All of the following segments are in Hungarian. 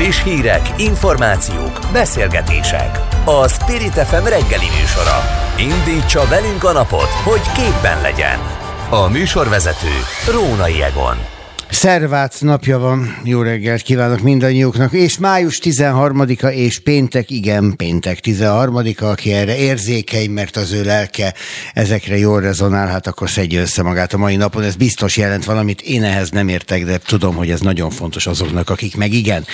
Friss hírek, információk, beszélgetések. A Spirit FM reggeli műsora. Indítsa velünk a napot, hogy képben legyen. A műsorvezető Rónai Egon. Szervác napja van, jó reggelt kívánok mindannyiuknak, és május 13-a és péntek, igen, péntek 13-a, aki erre érzékeny, mert az ő lelke ezekre jól rezonál, hát akkor szedje össze magát a mai napon, ez biztos jelent valamit, én ehhez nem értek, de tudom, hogy ez nagyon fontos azoknak, akik meg igen.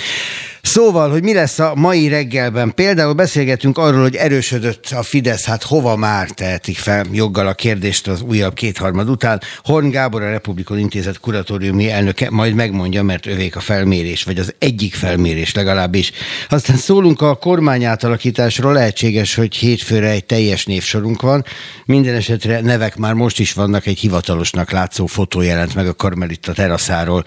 Szóval, hogy mi lesz a mai reggelben? Például beszélgetünk arról, hogy erősödött a Fidesz, hát hova már tehetik fel joggal a kérdést az újabb kétharmad után. Horn Gábor, a Republikon Intézet kuratóriumi elnöke majd megmondja, mert övék a felmérés, vagy az egyik felmérés legalábbis. Aztán szólunk a kormány átalakításról, lehetséges, hogy hétfőre egy teljes névsorunk van. Minden esetre nevek már most is vannak, egy hivatalosnak látszó fotó jelent meg a Karmelita teraszáról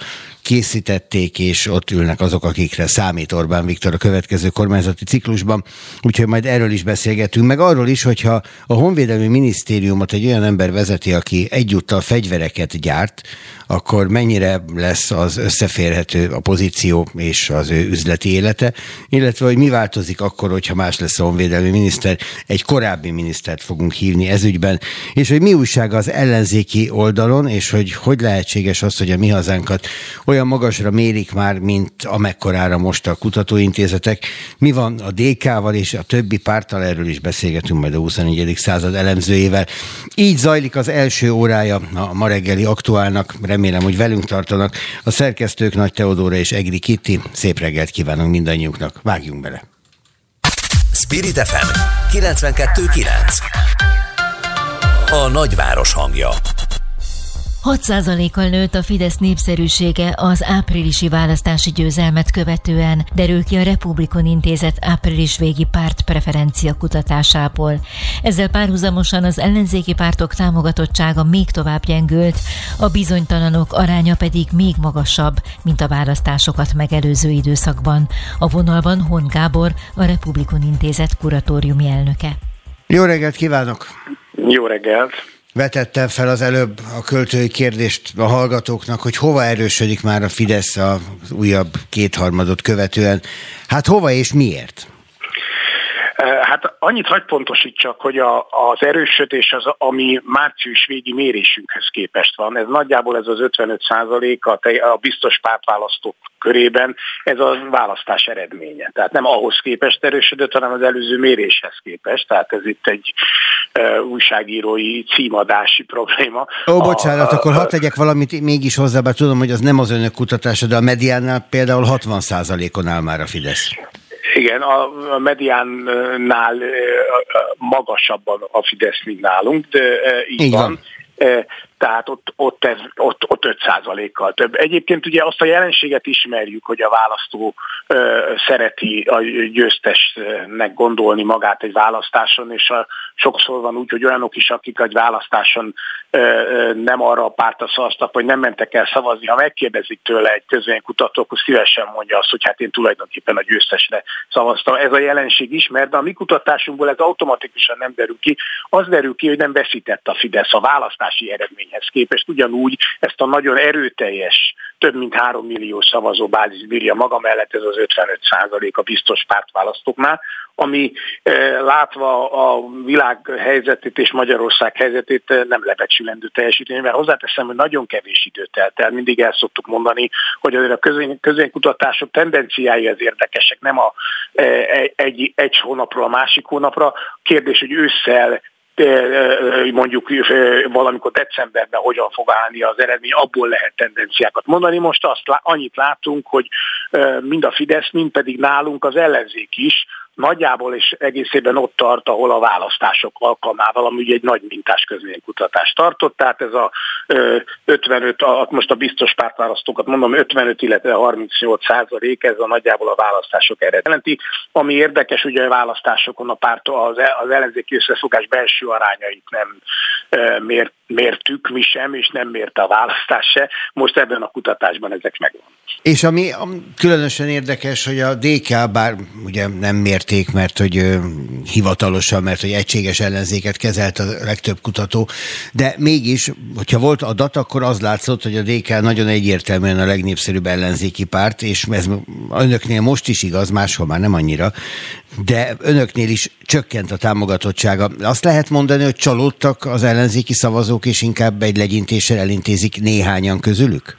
készítették, és ott ülnek azok, akikre számít Orbán Viktor a következő kormányzati ciklusban. Úgyhogy majd erről is beszélgetünk, meg arról is, hogyha a Honvédelmi Minisztériumot egy olyan ember vezeti, aki egyúttal fegyvereket gyárt, akkor mennyire lesz az összeférhető a pozíció és az ő üzleti élete, illetve hogy mi változik akkor, hogyha más lesz a honvédelmi miniszter, egy korábbi minisztert fogunk hívni ezügyben, és hogy mi újság az ellenzéki oldalon, és hogy hogy lehetséges az, hogy a mi hazánkat olyan magasra mérik már, mint amekkorára most a kutatóintézetek. Mi van a DK-val és a többi párttal, erről is beszélgetünk majd a 24. század elemzőjével. Így zajlik az első órája a ma reggeli aktuálnak, remélem, hogy velünk tartanak. A szerkesztők Nagy Teodóra és Egri Kitti. Szép reggelt kívánok mindannyiuknak. Vágjunk bele! Spirit FM 92.9 A nagyváros hangja 6%-kal nőtt a Fidesz népszerűsége az áprilisi választási győzelmet követően, derül ki a Republikon Intézet április végi párt preferencia kutatásából. Ezzel párhuzamosan az ellenzéki pártok támogatottsága még tovább gyengült, a bizonytalanok aránya pedig még magasabb, mint a választásokat megelőző időszakban. A vonalban Hon Gábor, a Republikon Intézet kuratóriumi elnöke. Jó reggelt kívánok! Jó reggelt! Vetettem fel az előbb a költői kérdést a hallgatóknak, hogy hova erősödik már a Fidesz az újabb kétharmadot követően. Hát hova és miért? Hát annyit hagy pontosítsak, hogy a, az erősödés az, ami március végi mérésünkhez képest van. Ez nagyjából ez az 55 százalék a, a biztos pártválasztók körében, ez a választás eredménye. Tehát nem ahhoz képest erősödött, hanem az előző méréshez képest. Tehát ez itt egy uh, újságírói címadási probléma. Ó, bocsánat, a, akkor hadd tegyek valamit mégis hozzá, bár tudom, hogy az nem az önök kutatása, de a mediánál például 60 százalékon áll már a Fidesz. Igen, a mediánnál magasabban a Fidesz, mint nálunk, de így, így van. van tehát ott, ott, ez, ott, ott 5%-kal több. Egyébként ugye azt a jelenséget ismerjük, hogy a választó ö, szereti a győztesnek gondolni magát egy választáson, és a, sokszor van úgy, hogy olyanok is, akik egy választáson ö, nem arra a pártra szavaztak, vagy nem mentek el szavazni. Ha megkérdezik tőle egy közvénykutató, akkor szívesen mondja azt, hogy hát én tulajdonképpen a győztesre szavaztam. Ez a jelenség ismert, de a mi kutatásunkból ez automatikusan nem derül ki. Az derül ki, hogy nem veszített a Fidesz a választási eredmény eredményhez képest ugyanúgy ezt a nagyon erőteljes, több mint 3 millió szavazóbázis bírja maga mellett ez az 55 százalék a biztos pártválasztóknál, ami eh, látva a világ helyzetét és Magyarország helyzetét eh, nem lebecsülendő teljesítmény, mert hozzáteszem, hogy nagyon kevés időt telt el. Mindig el szoktuk mondani, hogy azért a közény, közénykutatások tendenciái az érdekesek, nem a, eh, egy, egy hónapról a másik hónapra. Kérdés, hogy ősszel mondjuk valamikor decemberben hogyan fog állni az eredmény, abból lehet tendenciákat mondani. Most azt annyit látunk, hogy mind a Fidesz, mind pedig nálunk az ellenzék is nagyjából és egészében ott tart, ahol a választások alkalmával, ami ugye egy nagy mintás közvénykutatást tartott, tehát ez a 55, a, most a biztos pártválasztókat mondom, 55, illetve 38 százalék, ez a nagyjából a választások eredeti. Ami érdekes, ugye a választásokon a párt, az, az ellenzéki összefogás belső arányait nem mért, mértük mi sem, és nem mérte a választás se. Most ebben a kutatásban ezek megvan. És ami különösen érdekes, hogy a DK, bár ugye nem mért kérték, mert hogy hivatalosan, mert hogy egységes ellenzéket kezelt a legtöbb kutató, de mégis, hogyha volt adat, akkor az látszott, hogy a DK nagyon egyértelműen a legnépszerűbb ellenzéki párt, és ez önöknél most is igaz, máshol már nem annyira, de önöknél is csökkent a támogatottsága. Azt lehet mondani, hogy csalódtak az ellenzéki szavazók, és inkább egy legyintéssel elintézik néhányan közülük?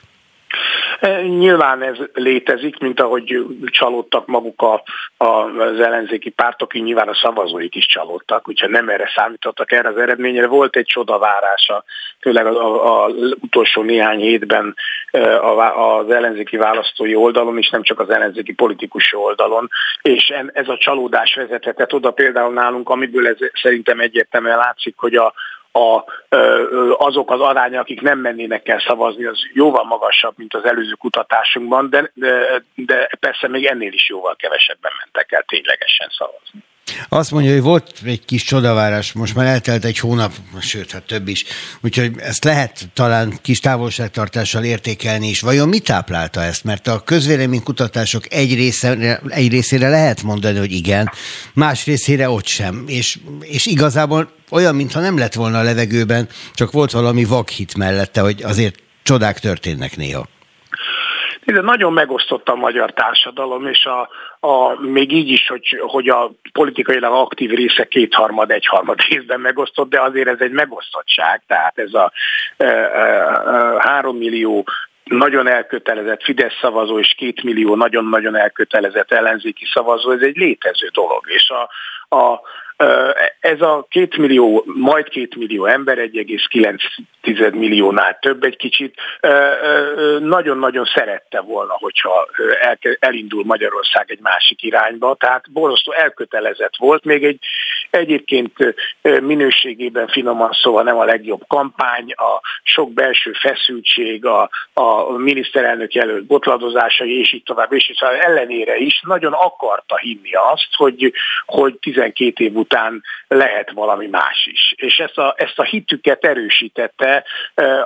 E, nyilván ez létezik, mint ahogy csalódtak maguk a, a, az ellenzéki pártok, így nyilván a szavazóik is csalódtak, úgyhogy nem erre számítottak erre az eredményre. Volt egy csodavárása, főleg az, az utolsó néhány hétben e, az ellenzéki választói oldalon, és nem csak az ellenzéki politikus oldalon, és ez a csalódás vezethetett oda például nálunk, amiből ez szerintem egyértelműen látszik, hogy a, a, azok az aránya, akik nem mennének el szavazni, az jóval magasabb, mint az előző kutatásunkban, de, de, de persze még ennél is jóval kevesebben mentek el ténylegesen szavazni. Azt mondja, hogy volt egy kis csodavárás, most már eltelt egy hónap, sőt, hát több is. Úgyhogy ezt lehet talán kis távolságtartással értékelni is. Vajon mi táplálta ezt? Mert a közvéleménykutatások egy, része, egy részére lehet mondani, hogy igen, más részére ott sem. És, és igazából olyan, mintha nem lett volna a levegőben, csak volt valami vakhit mellette, hogy azért csodák történnek néha. Ez nagyon megosztott a magyar társadalom, és a, a, még így is, hogy, hogy a politikailag aktív része kétharmad, egyharmad részben megosztott, de azért ez egy megosztottság, tehát ez a három millió nagyon elkötelezett Fidesz szavazó és két millió nagyon-nagyon elkötelezett ellenzéki szavazó, ez egy létező dolog. És a, a, ez a két millió, majd két millió ember, 1,9 milliónál több egy kicsit, nagyon-nagyon szerette volna, hogyha elindul Magyarország egy másik irányba, tehát borzasztó elkötelezett volt, még egy egyébként minőségében finoman szóval nem a legjobb kampány, a sok belső feszültség, a, a miniszterelnök jelölt botladozásai, és így tovább, és így tovább. Ellenére is nagyon akarta hinni azt, hogy, hogy 12 év után lehet valami más is. És ezt a, ezt a hitüket erősítette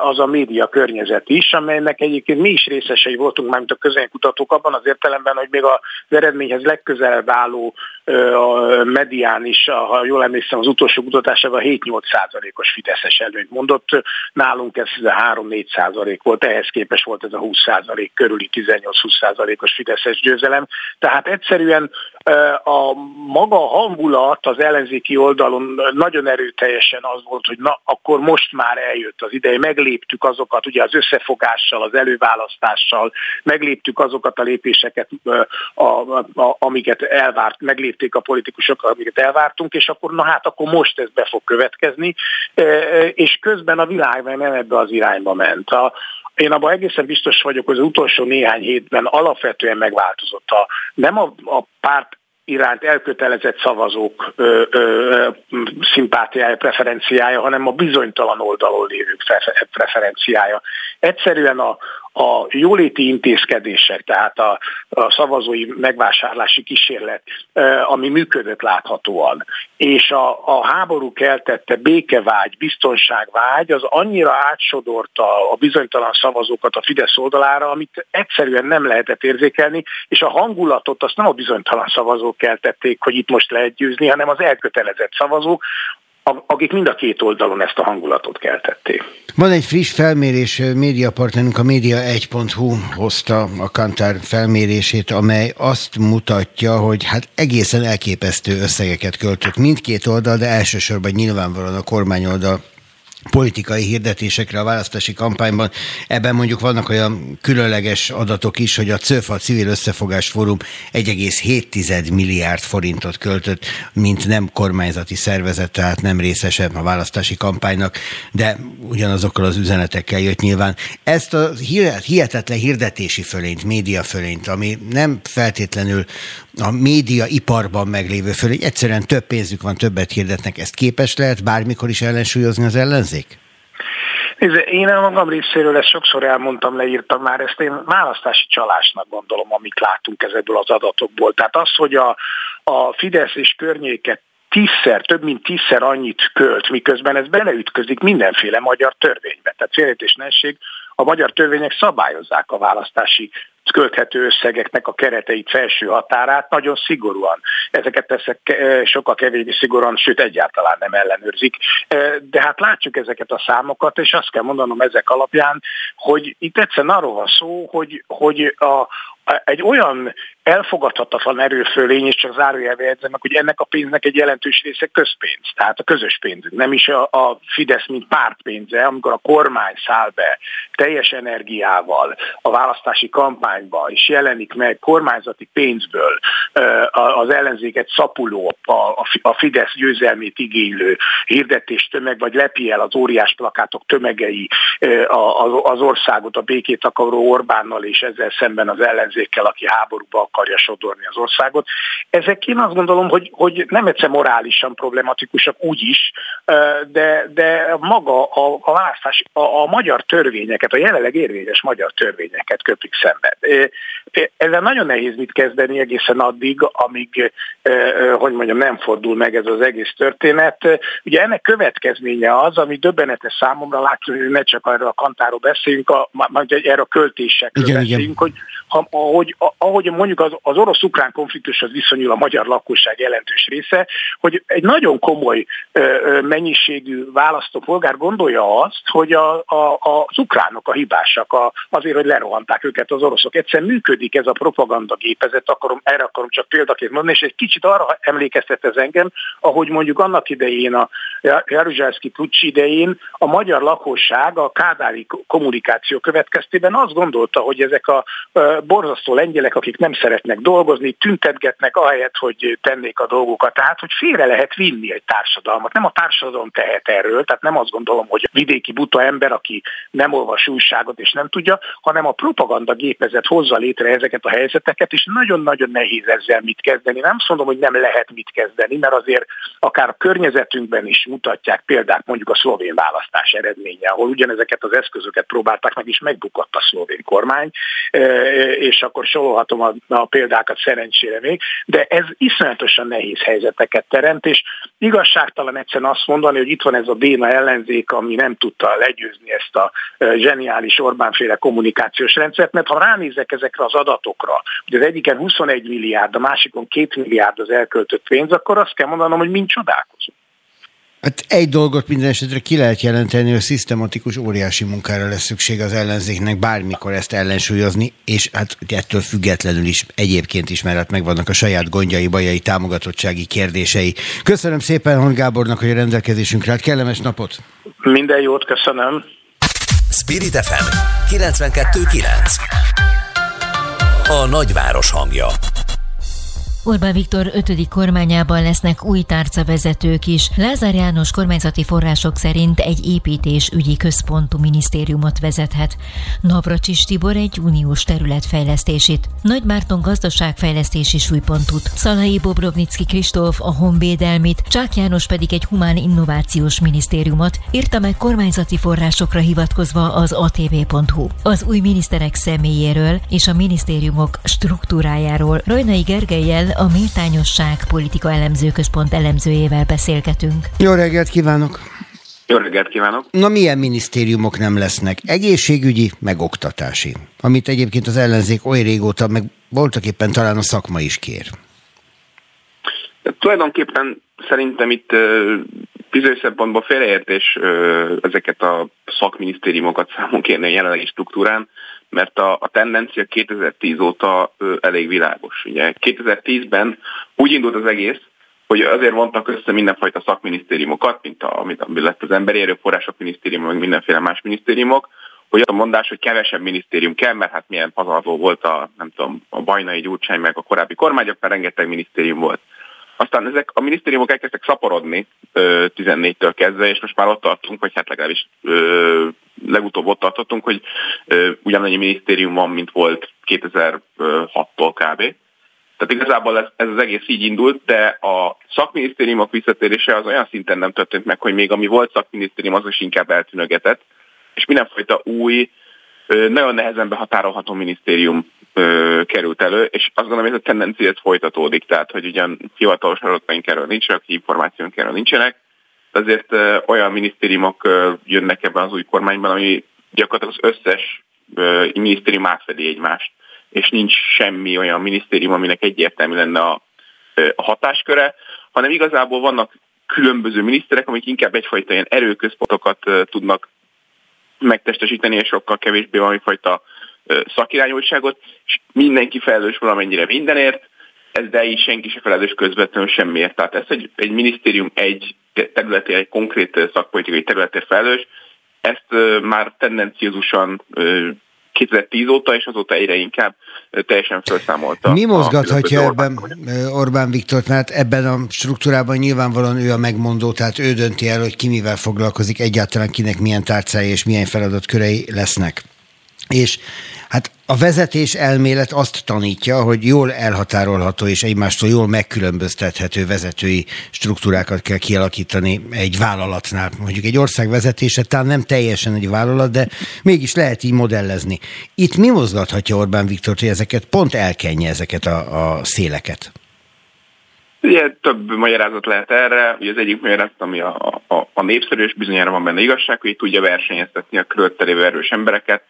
az a média környezet is, amelynek egyébként mi is részesei voltunk, mármint a közönkutatók abban az értelemben, hogy még az eredményhez legközelebb álló a medián is, ha jól emlékszem, az utolsó kutatásában 7-8 százalékos Fideszes előnyt mondott, nálunk ez 3-4 százalék volt, ehhez képest volt ez a 20 százalék körüli 18-20 százalékos Fideszes győzelem. Tehát egyszerűen a maga hangulat az ellenzéki oldalon nagyon erőteljesen az volt, hogy na, akkor most már eljött az ideje, megléptük azokat, ugye az összefogással, az előválasztással, megléptük azokat a lépéseket, a, a, a, amiket elvárt, meglépték a politikusok, amiket elvártunk, és akkor na hát akkor most ez be fog következni, és közben a világ nem ebbe az irányba ment. A, én abban egészen biztos vagyok, hogy az utolsó néhány hétben alapvetően megváltozott a, nem a, a párt iránt elkötelezett szavazók ö, ö, szimpátiája, preferenciája, hanem a bizonytalan oldalon lévők preferenciája. Egyszerűen a, a jóléti intézkedések, tehát a, a szavazói megvásárlási kísérlet, ami működött láthatóan, és a, a háború keltette békevágy, biztonságvágy, az annyira átsodorta a bizonytalan szavazókat a Fidesz oldalára, amit egyszerűen nem lehetett érzékelni, és a hangulatot azt nem a bizonytalan szavazók keltették, hogy itt most lehet győzni, hanem az elkötelezett szavazók, akik mind a két oldalon ezt a hangulatot keltették. Van egy friss felmérés, médiapartnerünk a Media1.hu hozta a Kantár felmérését, amely azt mutatja, hogy hát egészen elképesztő összegeket költött mindkét oldal, de elsősorban nyilvánvalóan a kormányoldal politikai hirdetésekre a választási kampányban. Ebben mondjuk vannak olyan különleges adatok is, hogy a CÖFA Civil Összefogás Fórum 1,7 milliárd forintot költött, mint nem kormányzati szervezet, tehát nem részesebb a választási kampánynak, de ugyanazokkal az üzenetekkel jött nyilván. Ezt a hihetetlen hirdetési fölényt, média fölényt, ami nem feltétlenül a média iparban meglévő fölény, egyszerűen több pénzük van, többet hirdetnek, ezt képes lehet bármikor is ellensúlyozni az ellenzék? Én a magam részéről ezt sokszor elmondtam, leírtam már, ezt én választási csalásnak gondolom, amit látunk ezekből az adatokból. Tehát az, hogy a, a Fidesz és környéket tízszer, több mint tízszer annyit költ, miközben ez beleütközik mindenféle magyar törvénybe. Tehát félretétlenesség, a magyar törvények szabályozzák a választási költhető összegeknek a kereteit, felső határát nagyon szigorúan. Ezeket persze sokkal kevésbé szigorúan, sőt egyáltalán nem ellenőrzik. De hát látjuk ezeket a számokat, és azt kell mondanom ezek alapján, hogy itt egyszerűen arról van szó, hogy, hogy a, egy olyan elfogadhatatlan erőfölény, és csak zárójelbe jegyzenek, hogy ennek a pénznek egy jelentős része közpénz, tehát a közös pénz. Nem is a, a Fidesz, mint pártpénze, amikor a kormány száll be teljes energiával a választási kampányba, és jelenik meg kormányzati pénzből az ellenzéket szapuló, a Fidesz győzelmét igénylő hirdetés tömeg, vagy lepi el az óriás plakátok tömegei az országot a békét akaró Orbánnal, és ezzel szemben az ellenzékkel, aki háborúba akarja sodorni az országot. Ezek én azt gondolom, hogy, hogy nem egyszer morálisan problematikusak úgy is, de, de maga a, a választás, a, a magyar törvényeket, a jelenleg érvényes magyar törvényeket köpik szembe. Ezzel nagyon nehéz mit kezdeni egészen addig, amíg, hogy mondjam, nem fordul meg ez az egész történet. Ugye ennek következménye az, ami döbbenetes számomra, látjuk, hogy ne csak erről a kantáról beszéljünk, a, erről a költésekről igen, beszéljünk, igen. hogy ha, ahogy, ahogy mondjuk az, az orosz-ukrán konfliktushoz viszonyul a magyar lakosság jelentős része, hogy egy nagyon komoly mennyiségű választópolgár gondolja azt, hogy a, a, az ukránok a hibásak a, azért, hogy lerohanták őket az oroszok. Egyszerűen működik ez a propaganda gépezet, akarom, erre akarom csak példaként mondani, és egy kicsit arra emlékeztet ez engem, ahogy mondjuk annak idején a Jaruzsálszki Pucsi idején a magyar lakosság a kádári kommunikáció következtében azt gondolta, hogy ezek a borzasztó lengyelek, akik nem szeretnek dolgozni, tüntetgetnek ahelyett, hogy tennék a dolgokat. Tehát, hogy félre lehet vinni egy társadalmat. Nem a társadalom tehet erről, tehát nem azt gondolom, hogy vidéki buta ember, aki nem olvas újságot és nem tudja, hanem a propaganda gépezet hozza létre ezeket a helyzeteket, és nagyon-nagyon nehéz ezzel mit kezdeni. Nem azt mondom, hogy nem lehet mit kezdeni, mert azért akár a környezetünkben is mutatják példák mondjuk a szlovén választás eredménye, ahol ugyanezeket az eszközöket próbálták meg, is megbukott a szlovén kormány, és akkor sorolhatom a, a példákat szerencsére még, de ez iszonyatosan nehéz helyzeteket teremt, és igazságtalan egyszerűen azt mondani, hogy itt van ez a béna ellenzék, ami nem tudta legyőzni ezt a zseniális Orbánféle kommunikációs rendszert, mert ha ránézek ezekre az adatokra, hogy az egyiken 21 milliárd, a másikon 2 milliárd az elköltött pénz, akkor azt kell mondanom, hogy mind csodálkozunk. Hát egy dolgot minden esetre ki lehet jelenteni, hogy szisztematikus óriási munkára lesz szükség az ellenzéknek bármikor ezt ellensúlyozni, és hát ettől függetlenül is egyébként is, mert hát megvannak a saját gondjai, bajai, támogatottsági kérdései. Köszönöm szépen Hon Gábornak, hogy a rendelkezésünkre hát kellemes napot! Minden jót, köszönöm! Spirit FM 92.9 A nagyváros hangja Orbán Viktor ötödik kormányában lesznek új tárcavezetők is. Lázár János kormányzati források szerint egy építésügyi központú minisztériumot vezethet. Navracsis Tibor egy uniós területfejlesztését, Nagy Márton gazdaságfejlesztési súlypontút, Szalai Bobrovnicki Kristóf a honvédelmit, Csák János pedig egy humán innovációs minisztériumot, írta meg kormányzati forrásokra hivatkozva az atv.hu. Az új miniszterek személyéről és a minisztériumok struktúrájáról Rajnai Gergelyel a Méltányosság Politika Elemző Központ elemzőjével beszélgetünk. Jó reggelt kívánok! Jó reggelt kívánok! Na milyen minisztériumok nem lesznek? Egészségügyi, meg oktatási. Amit egyébként az ellenzék oly régóta, meg voltak éppen talán a szakma is kér. De tulajdonképpen szerintem itt bizonyos szempontból félreértés ezeket a szakminisztériumokat számon kérni a jelenlegi struktúrán mert a, a tendencia 2010 óta ö, elég világos. Ugye 2010-ben úgy indult az egész, hogy azért vontak össze mindenfajta szakminisztériumokat, mint a, amit, ami lett az emberi erőforrások minisztérium, meg mindenféle más minisztériumok, hogy a mondás, hogy kevesebb minisztérium kell, mert hát milyen pazarló volt a, nem tudom, a bajnai gyurcsány, meg a korábbi kormányok, mert rengeteg minisztérium volt. Aztán ezek a minisztériumok elkezdtek szaporodni 14-től kezdve, és most már ott tartunk, vagy hát legalábbis ö, legutóbb ott tartottunk, hogy ugyanannyi minisztérium van, mint volt 2006-tól kb. Tehát igazából ez, ez az egész így indult, de a szakminisztériumok visszatérése az olyan szinten nem történt meg, hogy még ami volt szakminisztérium, az is inkább eltűnögetett, és mindenfajta új, nagyon nehezen behatárolható minisztérium került elő, és azt gondolom, hogy ez a tendencia folytatódik, tehát hogy ugyan hivatalos adataink erről nincsenek, információink erről nincsenek, azért ö, olyan minisztériumok jönnek ebben az új kormányban, ami gyakorlatilag az összes minisztérium átfedi egymást. és nincs semmi olyan minisztérium, aminek egyértelmű lenne a, a hatásköre, hanem igazából vannak különböző miniszterek, amik inkább egyfajta ilyen erőközpontokat tudnak megtestesíteni, és sokkal kevésbé valamifajta szakirányultságot, és mindenki felelős valamennyire mindenért, ez de így senki se felelős közvetlenül semmiért. Tehát ez egy, egy minisztérium egy területi, egy konkrét szakpolitikai területért felelős, ezt már tendenciózusan 2010 óta, és azóta egyre inkább teljesen felszámolta. Mi mozgathatja ebben Orbán Viktor, mert ebben a struktúrában nyilvánvalóan ő a megmondó, tehát ő dönti el, hogy ki mivel foglalkozik, egyáltalán kinek milyen tárcája és milyen feladatkörei lesznek. És hát a vezetés elmélet azt tanítja, hogy jól elhatárolható és egymástól jól megkülönböztethető vezetői struktúrákat kell kialakítani egy vállalatnál. Mondjuk egy ország vezetése talán nem teljesen egy vállalat, de mégis lehet így modellezni. Itt mi mozgathatja Orbán Viktor, hogy ezeket pont elkenje ezeket a, a széleket? Ugye több magyarázat lehet erre. Ugye az egyik magyarázat, ami a, a, a népszerű, és bizonyára van benne igazság, hogy tudja versenyeztetni a körülötte erős embereket,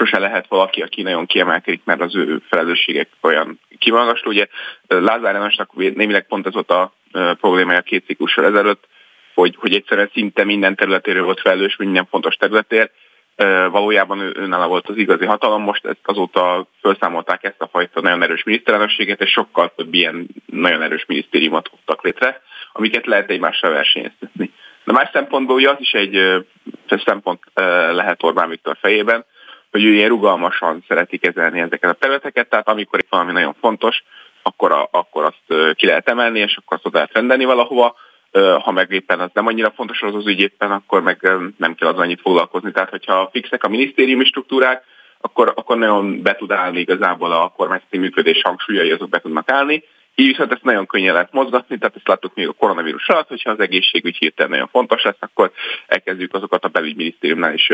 sose lehet valaki, aki nagyon kiemelkedik, mert az ő felelősségek olyan kimagasló. Ugye Lázár Jánosnak némileg pont ez volt a problémája két ciklussal ezelőtt, hogy, hogy egyszerűen szinte minden területéről volt felelős, minden fontos területért. Valójában ő, őnála volt az igazi hatalom, most ezt azóta felszámolták ezt a fajta nagyon erős miniszterelnösséget, és sokkal több ilyen nagyon erős minisztériumot hoztak létre, amiket lehet egymással versenyeztetni. De más szempontból ugye az is egy szempont lehet Orbán Viktor fejében, hogy ő ilyen rugalmasan szereti kezelni ezeket a területeket, tehát amikor itt valami nagyon fontos, akkor, a, akkor azt ki lehet emelni, és akkor azt oda lehet rendelni valahova, ha meg éppen az nem annyira fontos az az ügy éppen, akkor meg nem kell az annyit foglalkozni. Tehát, hogyha fixek a minisztériumi struktúrák, akkor, akkor nagyon be tud állni igazából a kormányzati működés hangsúlyai, azok be tudnak állni. Így viszont ezt nagyon könnyen lehet mozgatni, tehát ezt láttuk még a koronavírus alatt, hogyha az egészségügy hirtelen nagyon fontos lesz, akkor elkezdjük azokat a belügyminisztériumnál is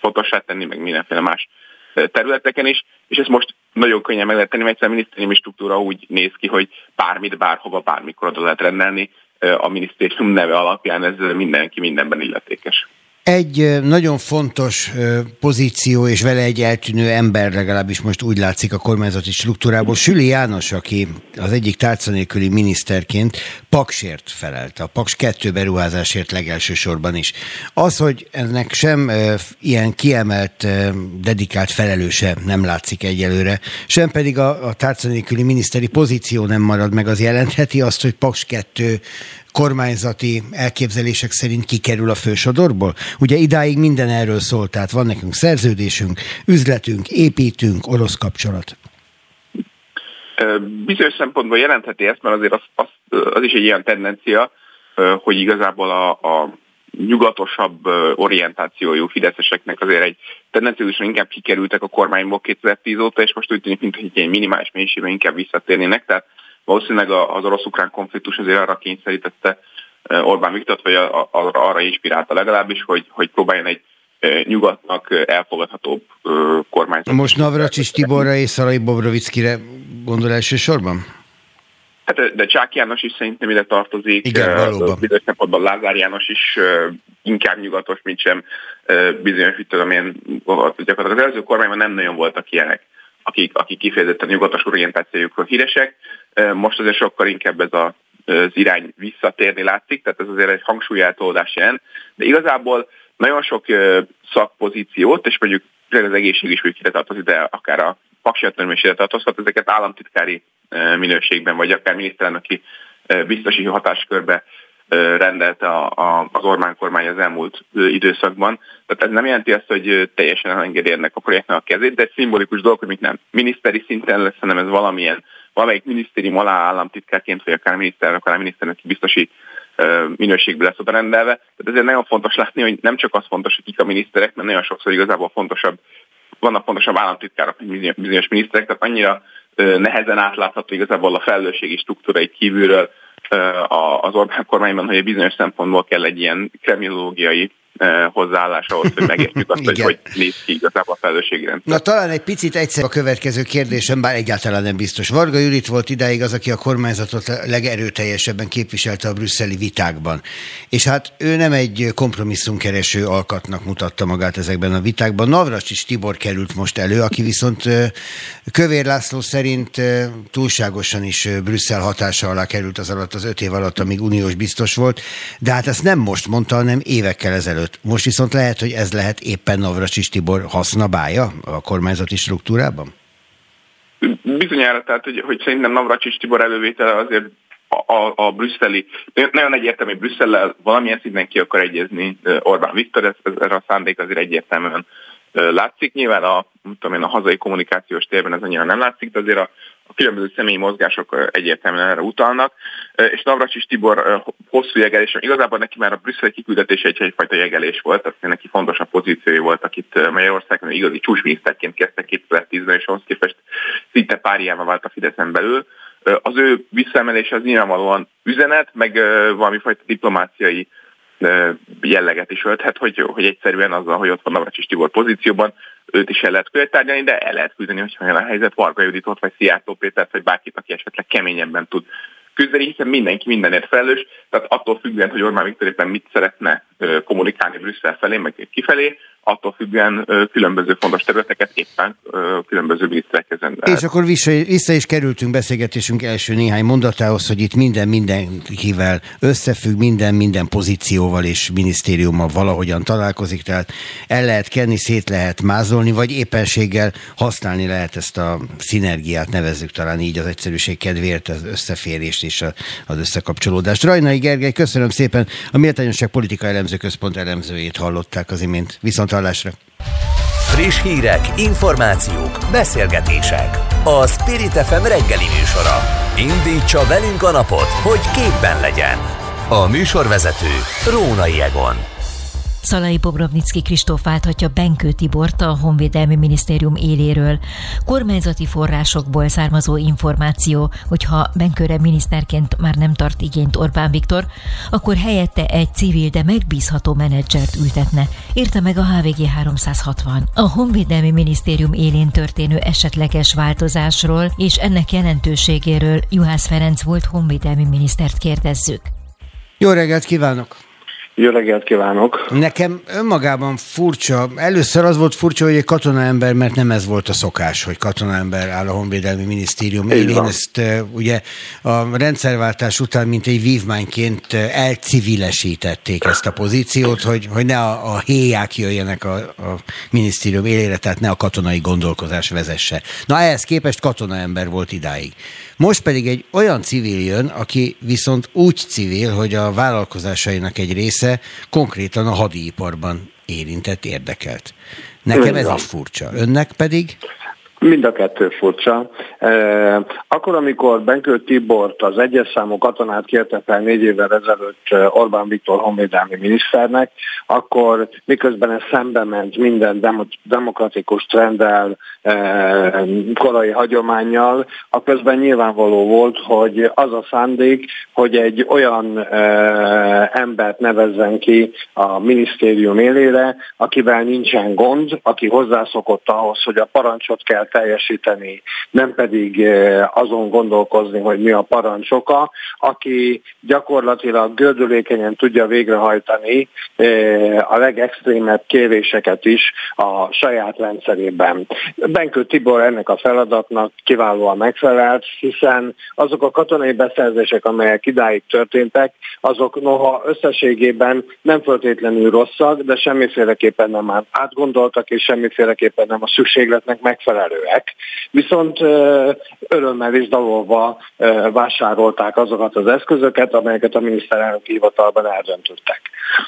fontossá tenni, meg mindenféle más területeken is, és ezt most nagyon könnyen meg lehet tenni, mert egyszerűen a minisztériumi struktúra úgy néz ki, hogy bármit, bárhova, bármikor oda lehet rendelni, a minisztérium neve alapján ez mindenki mindenben illetékes. Egy nagyon fontos pozíció, és vele egy eltűnő ember legalábbis most úgy látszik a kormányzati struktúrából. Süli János, aki az egyik tárcanélküli miniszterként Paksért felelt, a Paks 2 beruházásért legelső sorban is. Az, hogy ennek sem ilyen kiemelt, dedikált felelőse nem látszik egyelőre, sem pedig a, a tárcanélküli miniszteri pozíció nem marad meg, az jelentheti azt, hogy Paks 2 kormányzati elképzelések szerint kikerül a fősodorból? Ugye idáig minden erről szólt, tehát van nekünk szerződésünk, üzletünk, építünk, orosz kapcsolat. Bizonyos szempontból jelentheti ezt, mert azért az, az, az is egy ilyen tendencia, hogy igazából a, a nyugatosabb orientációjú fideszeseknek azért egy tendenciózusan inkább kikerültek a kormányból 2010 óta, és most úgy tűnik, mint hogy egy minimális mennyiségben inkább visszatérnének, tehát valószínűleg az orosz-ukrán konfliktus azért arra kényszerítette Orbán Viktort, vagy arra inspirálta legalábbis, hogy, hogy próbáljon egy nyugatnak elfogadhatóbb kormányzat. Most Navracsis Tiborra és Szalai Bobrovickire gondol elsősorban? Hát, de Csák János is szerintem ide tartozik. Igen, valóban. Bizonyos szempontban Lázár János is inkább nyugatos, mint sem bizonyos, hogy tudom én, gyakorlatilag az előző kormányban nem nagyon voltak ilyenek akik, akik kifejezetten nyugatos orientációjukról híresek. Most azért sokkal inkább ez a, az irány visszatérni látszik, tehát ez azért egy hangsúlyeltolódás jelent. De igazából nagyon sok szakpozíciót, és mondjuk az egészség is úgy ide tartozik, de akár a paksiatöröm is ide tartozhat, ezeket államtitkári minőségben, vagy akár miniszterelnöki biztosi hatáskörbe rendelte a, az Orbán kormány az elmúlt időszakban. Tehát ez nem jelenti azt, hogy teljesen elengedi ennek a projektnek a kezét, de egy szimbolikus dolog, hogy mit nem miniszteri szinten lesz, hanem ez valamilyen, valamelyik minisztérium alá államtitkárként, vagy akár miniszter, akár miniszternek biztosi minőségben lesz oda rendelve. Tehát ezért nagyon fontos látni, hogy nem csak az fontos, hogy kik a miniszterek, mert nagyon sokszor igazából fontosabb, vannak fontosabb államtitkárok, mint bizonyos miniszterek, tehát annyira nehezen átlátható igazából a felelősségi struktúrai kívülről az Orbán kormányban, hogy bizonyos szempontból kell egy ilyen kremlológiai hozzáállás ahhoz, hogy megértjük azt, hogy hogy néz ki igazából a felelősségi rendszer. Na talán egy picit egyszer a következő kérdésem, bár egyáltalán nem biztos. Varga Judit volt idáig az, aki a kormányzatot legerőteljesebben képviselte a brüsszeli vitákban. És hát ő nem egy kompromisszumkereső alkatnak mutatta magát ezekben a vitákban. Navras is Tibor került most elő, aki viszont Kövér László szerint túlságosan is Brüsszel hatása alá került az alatt az öt év alatt, amíg uniós biztos volt, de hát ezt nem most mondta, hanem évekkel ezelőtt. Most viszont lehet, hogy ez lehet éppen Navracsis Tibor hasznabája a kormányzati struktúrában? Bizonyára, tehát hogy, hogy szerintem Navracsis Tibor elővétele azért a, a, a brüsszeli, nagyon egyértelmű, hogy Brüsszellel valamilyen szinten ki akar egyezni Orbán Viktor, ez, ez, ez a szándék azért egyértelműen látszik. Nyilván a, tudom én, a hazai kommunikációs térben ez annyira nem látszik, de azért a, a különböző személyi mozgások egyértelműen erre utalnak, és Navracsis Tibor hosszú jegelés, igazából neki már a brüsszeli kiküldetés egy, egyfajta jegelés volt, tehát neki fontos a pozíciói voltak itt Magyarországon, igazi csúcsminiszterként kezdte 2010-ben, és ahhoz képest szinte párjával vált a Fideszen belül. Az ő visszaemelése az nyilvánvalóan üzenet, meg valami fajta diplomáciai jelleget is ölthet, hogy, hogy egyszerűen azzal, hogy ott van Navracsis Tibor pozícióban, őt is el lehet követárgyalni, de el lehet küldeni, hogyha olyan a helyzet, Varga Juditot, vagy Szijjártó Pétert, vagy bárkit, aki esetleg keményebben tud küzdeni, hiszen mindenki mindenért felelős, tehát attól függően, hogy Orbán Viktor éppen mit szeretne kommunikálni Brüsszel felé, meg kifelé, attól függően különböző fontos területeket éppen különböző miniszterek ezen. És akkor vissza, vissza is kerültünk beszélgetésünk első néhány mondatához, hogy itt minden mindenkivel összefügg, minden minden pozícióval és minisztériummal valahogyan találkozik, tehát el lehet kenni, szét lehet mázolni, vagy éppenséggel használni lehet ezt a szinergiát, nevezzük talán így az egyszerűség kedvéért, az összeférést és az összekapcsolódást. Rajnai Gergely, köszönöm szépen, a Méltányosság Politika Elemző Központ elemzőjét hallották az imént. Viszont hallásra! Friss hírek, információk, beszélgetések. A Spirit FM reggeli műsora. Indítsa velünk a napot, hogy képben legyen. A műsorvezető Rónai Egon. Szalai Bobrovnicki Kristóf válthatja Benkő Tibort a Honvédelmi Minisztérium éléről. Kormányzati forrásokból származó információ, hogyha Benkőre miniszterként már nem tart igényt Orbán Viktor, akkor helyette egy civil, de megbízható menedzsert ültetne, írta meg a HVG 360. A Honvédelmi Minisztérium élén történő esetleges változásról és ennek jelentőségéről Juhász Ferenc volt honvédelmi minisztert kérdezzük. Jó reggelt kívánok! Jó reggelt kívánok! Nekem önmagában furcsa, először az volt furcsa, hogy egy katonaember, mert nem ez volt a szokás, hogy katonaember áll a Honvédelmi Minisztérium élén. Ezt ugye a rendszerváltás után, mint egy vívmányként elcivilesítették ezt a pozíciót, hogy, hogy ne a, a héják jöjjenek a, a minisztérium élére, tehát ne a katonai gondolkozás vezesse. Na ehhez képest katonaember volt idáig. Most pedig egy olyan civil jön, aki viszont úgy civil, hogy a vállalkozásainak egy része konkrétan a hadiiparban érintett, érdekelt. Nekem ez is furcsa. Önnek pedig? Mind a kettő furcsa. Akkor, amikor Benkő Tibort, az egyes számú katonát kérte fel négy évvel ezelőtt Orbán Viktor honvédelmi miniszternek, akkor miközben ez szembe ment minden demokratikus trenddel, korai hagyományjal, a közben nyilvánvaló volt, hogy az a szándék, hogy egy olyan embert nevezzen ki a minisztérium élére, akivel nincsen gond, aki hozzászokott ahhoz, hogy a parancsot kell teljesíteni, nem pedig azon gondolkozni, hogy mi a parancsoka, aki gyakorlatilag gördülékenyen tudja végrehajtani a legextrémebb kéréseket is a saját rendszerében. Benkő Tibor ennek a feladatnak kiválóan megfelelt, hiszen azok a katonai beszerzések, amelyek idáig történtek, azok noha összességében nem feltétlenül rosszak, de semmiféleképpen nem átgondoltak, és semmiféleképpen nem a szükségletnek megfelelőek. Viszont örömmel és dalolva vásárolták azokat az eszközöket, amelyeket a miniszterelnök hivatalban eldöntöttek.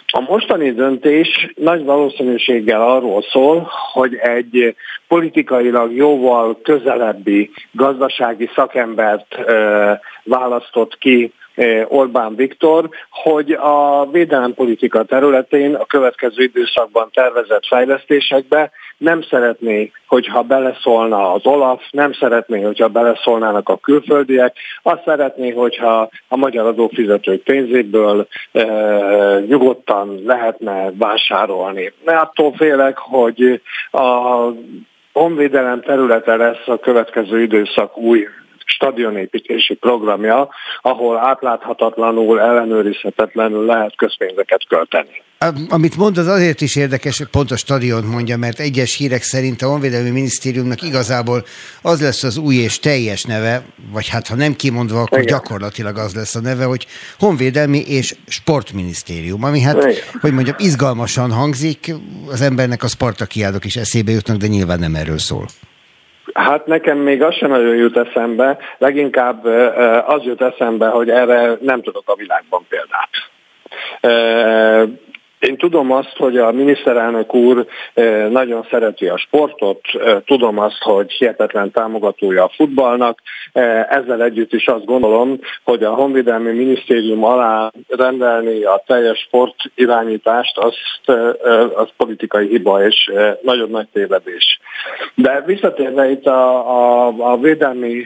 A mostani döntés nagy valószínűséggel arról szól, hogy egy politikailag jóval közelebbi gazdasági szakembert választott ki Orbán Viktor, hogy a védelempolitika területén a következő időszakban tervezett fejlesztésekbe nem szeretné, hogyha beleszólna az Olaf, nem szeretné, hogyha beleszólnának a külföldiek, azt szeretné, hogyha a magyar adófizetők pénzéből e, nyugodtan lehetne vásárolni. Mert attól félek, hogy a honvédelem területe lesz a következő időszak új stadionépítési programja, ahol átláthatatlanul, ellenőrizhetetlenül lehet közpénzeket költeni. Amit mond, az azért is érdekes, hogy pont a stadiont mondja, mert egyes hírek szerint a Honvédelmi Minisztériumnak igazából az lesz az új és teljes neve, vagy hát ha nem kimondva, akkor Igen. gyakorlatilag az lesz a neve, hogy Honvédelmi és Sportminisztérium, ami hát, Igen. hogy mondjam, izgalmasan hangzik, az embernek a Spartakiádok is eszébe jutnak, de nyilván nem erről szól. Hát nekem még az sem nagyon jut eszembe, leginkább az jut eszembe, hogy erre nem tudok a világban példát. Én tudom azt, hogy a miniszterelnök úr nagyon szereti a sportot, tudom azt, hogy hihetetlen támogatója a futballnak, ezzel együtt is azt gondolom, hogy a Honvédelmi Minisztérium alá rendelni a teljes sport irányítást, azt, az politikai hiba és nagyon nagy tévedés. De visszatérve itt a, a, a védelmi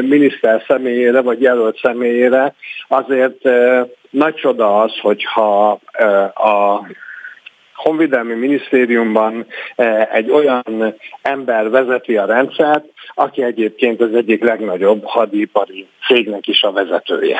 miniszter személyére, vagy jelölt személyére, azért nagy csoda az, hogyha a Honvédelmi Minisztériumban egy olyan ember vezeti a rendszert, aki egyébként az egyik legnagyobb hadipari cégnek is a vezetője.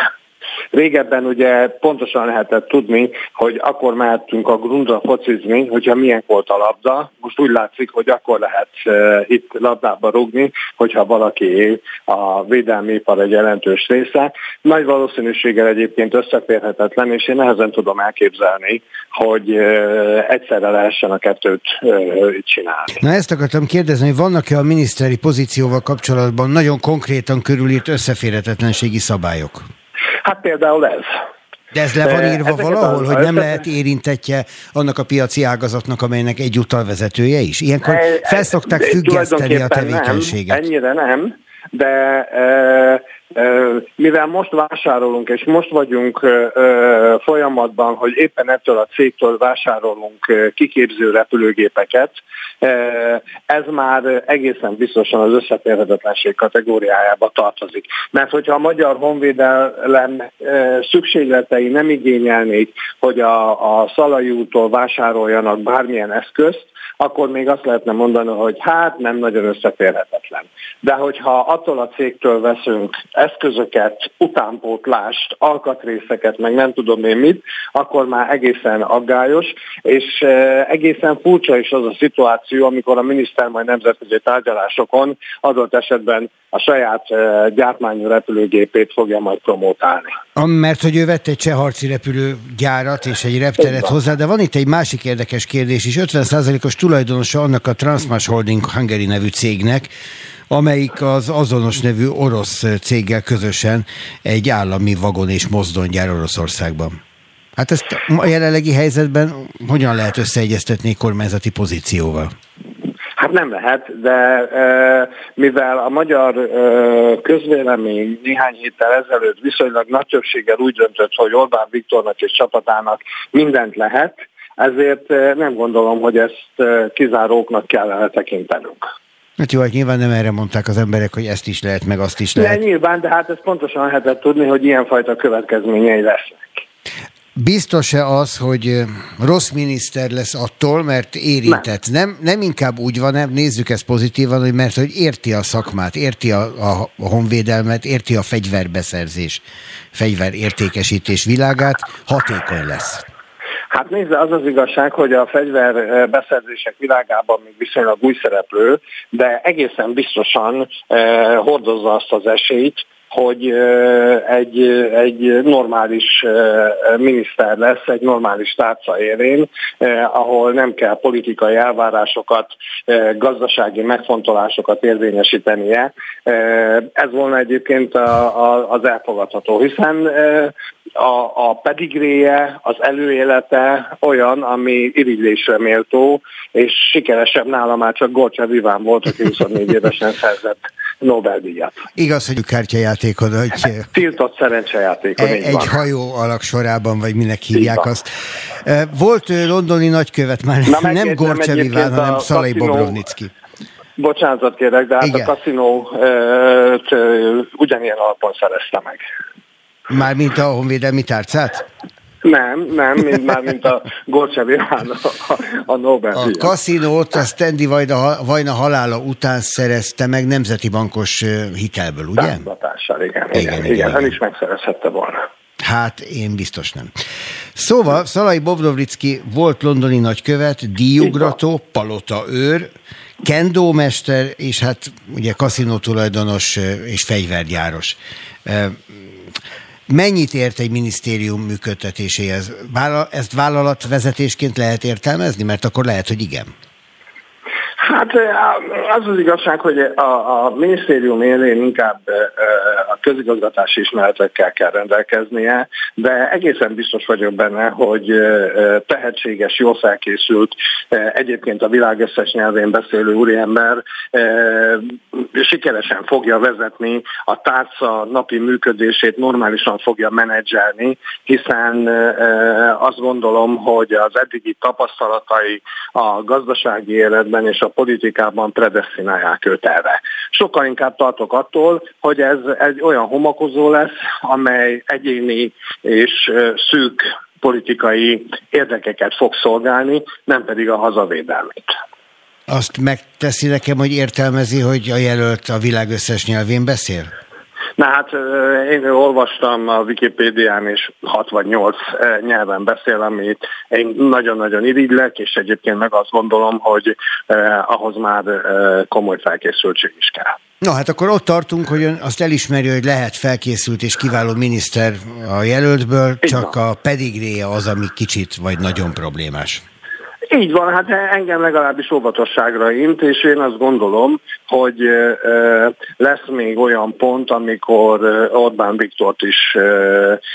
Régebben ugye pontosan lehetett tudni, hogy akkor mehetünk a grundra focizni, hogyha milyen volt a labda. Most úgy látszik, hogy akkor lehet uh, itt labdába rugni, hogyha valaki a védelmi ipar egy jelentős része. Nagy valószínűséggel egyébként összeférhetetlen, és én nehezen tudom elképzelni, hogy uh, egyszerre lehessen a kettőt uh, csinálni. Na ezt akartam kérdezni, hogy vannak-e a miniszteri pozícióval kapcsolatban nagyon konkrétan körülírt összeférhetetlenségi szabályok? Hát például ez. De ez le van írva Ezeket valahol, hogy nem lehet érintetje annak a piaci ágazatnak, amelynek egyúttal vezetője is? Ilyenkor felszokták függeszteni a tevékenységet. Nem, ennyire nem, de mivel most vásárolunk, és most vagyunk folyamatban, hogy éppen ettől a cégtől vásárolunk kiképző repülőgépeket, ez már egészen biztosan az összeférhetetlenség kategóriájába tartozik. Mert hogyha a magyar honvédelem szükségletei nem igényelnék, hogy a, a Szalai úttól vásároljanak bármilyen eszközt, akkor még azt lehetne mondani, hogy hát nem nagyon összeférhetetlen. De hogyha attól a cégtől veszünk eszközöket, utánpótlást, alkatrészeket, meg nem tudom én mit, akkor már egészen aggályos, és e, egészen furcsa is az a szituáció, amikor a miniszter majd nemzetközi tárgyalásokon adott esetben a saját gyártmányú repülőgépét fogja majd promotálni. Mert hogy ő vett egy cseharci repülőgyárat és egy repteret hozzá, de van itt egy másik érdekes kérdés is. 50%-os tulajdonosa annak a Transmash Holding Hungary nevű cégnek, amelyik az azonos nevű orosz céggel közösen egy állami vagon és mozdonygyár Oroszországban. Hát ezt a jelenlegi helyzetben hogyan lehet összeegyeztetni kormányzati pozícióval? Hát nem lehet, de mivel a magyar közvélemény néhány héttel ezelőtt viszonylag nagy többséggel úgy döntött, hogy Orbán Viktornak és csapatának mindent lehet, ezért nem gondolom, hogy ezt kizáróknak kellene tekintenünk. Hát jó, hát nyilván nem erre mondták az emberek, hogy ezt is lehet, meg azt is lehet. De nyilván, de hát ezt pontosan lehetett tudni, hogy ilyenfajta következményei lesznek. Biztos-e az, hogy rossz miniszter lesz attól, mert érintett? Nem, nem, nem inkább úgy van, nem, nézzük ezt pozitívan, hogy mert hogy érti a szakmát, érti a, a, a honvédelmet, érti a fegyverbeszerzés, fegyverértékesítés világát, hatékony lesz. Hát nézze, az az igazság, hogy a fegyver beszerzések világában még viszonylag új szereplő, de egészen biztosan eh, hordozza azt az esélyt, hogy egy, egy normális miniszter lesz, egy normális tárca érén, ahol nem kell politikai elvárásokat, gazdasági megfontolásokat érvényesítenie. Ez volna egyébként az elfogadható, hiszen a, a pedigréje, az előélete olyan, ami irigylésre méltó, és sikeresebb nála már csak Gorcsev Iván volt, aki 24 évesen szerzett Nobel-díjat. Igaz, hogy kártyajátékod, hogy tiltott szerencsejátékod. Egy, egy hajó alak sorában, vagy minek hívják azt. Volt londoni nagykövet, már Na, nem Gorcseviván, hanem Szalai Bobrovnicki. Bocsánat kérek, de hát Igen. a kaszinó ugyanilyen alapon szerezte meg. Már mint a honvédelmi tárcát? Nem, nem, mint már mint a Gorcsevillán a, a Nobel A kaszinót a Stendi Vajna, Vajna halála után szerezte meg nemzeti bankos hitelből, ugye? Támogatással, igen, igen, igen, igen, igen. Ön is megszerezhette volna. Hát én biztos nem. Szóval Szalai Bobrovicki volt londoni nagykövet, díjugrató, palota őr, kendómester, és hát ugye kaszinó tulajdonos és fegyvergyáros. Mennyit ért egy minisztérium működtetéséhez? Ezt vállalatvezetésként lehet értelmezni? Mert akkor lehet, hogy igen. Hát az az igazság, hogy a, a minisztérium élén inkább a közigazgatási ismeretekkel kell rendelkeznie, de egészen biztos vagyok benne, hogy tehetséges, jól felkészült, egyébként a világ összes nyelvén beszélő úriember sikeresen fogja vezetni a tárca napi működését, normálisan fogja menedzselni, hiszen azt gondolom, hogy az eddigi tapasztalatai a gazdasági életben és a politikában predestinálják őt erre. Sokkal inkább tartok attól, hogy ez egy olyan homokozó lesz, amely egyéni és szűk politikai érdekeket fog szolgálni, nem pedig a hazavédelmét. Azt megteszi nekem, hogy értelmezi, hogy a jelölt a világ összes nyelvén beszél? Na hát én olvastam a Wikipédián, és 68 nyelven beszél, amit én nagyon-nagyon irigylek, és egyébként meg azt gondolom, hogy ahhoz már komoly felkészültség is kell. Na hát akkor ott tartunk, hogy ön azt elismeri, hogy lehet felkészült és kiváló miniszter a jelöltből, csak a pedigréje az, ami kicsit vagy nagyon problémás. Így van, hát engem legalábbis óvatosságra int, és én azt gondolom, hogy lesz még olyan pont, amikor Orbán Viktort is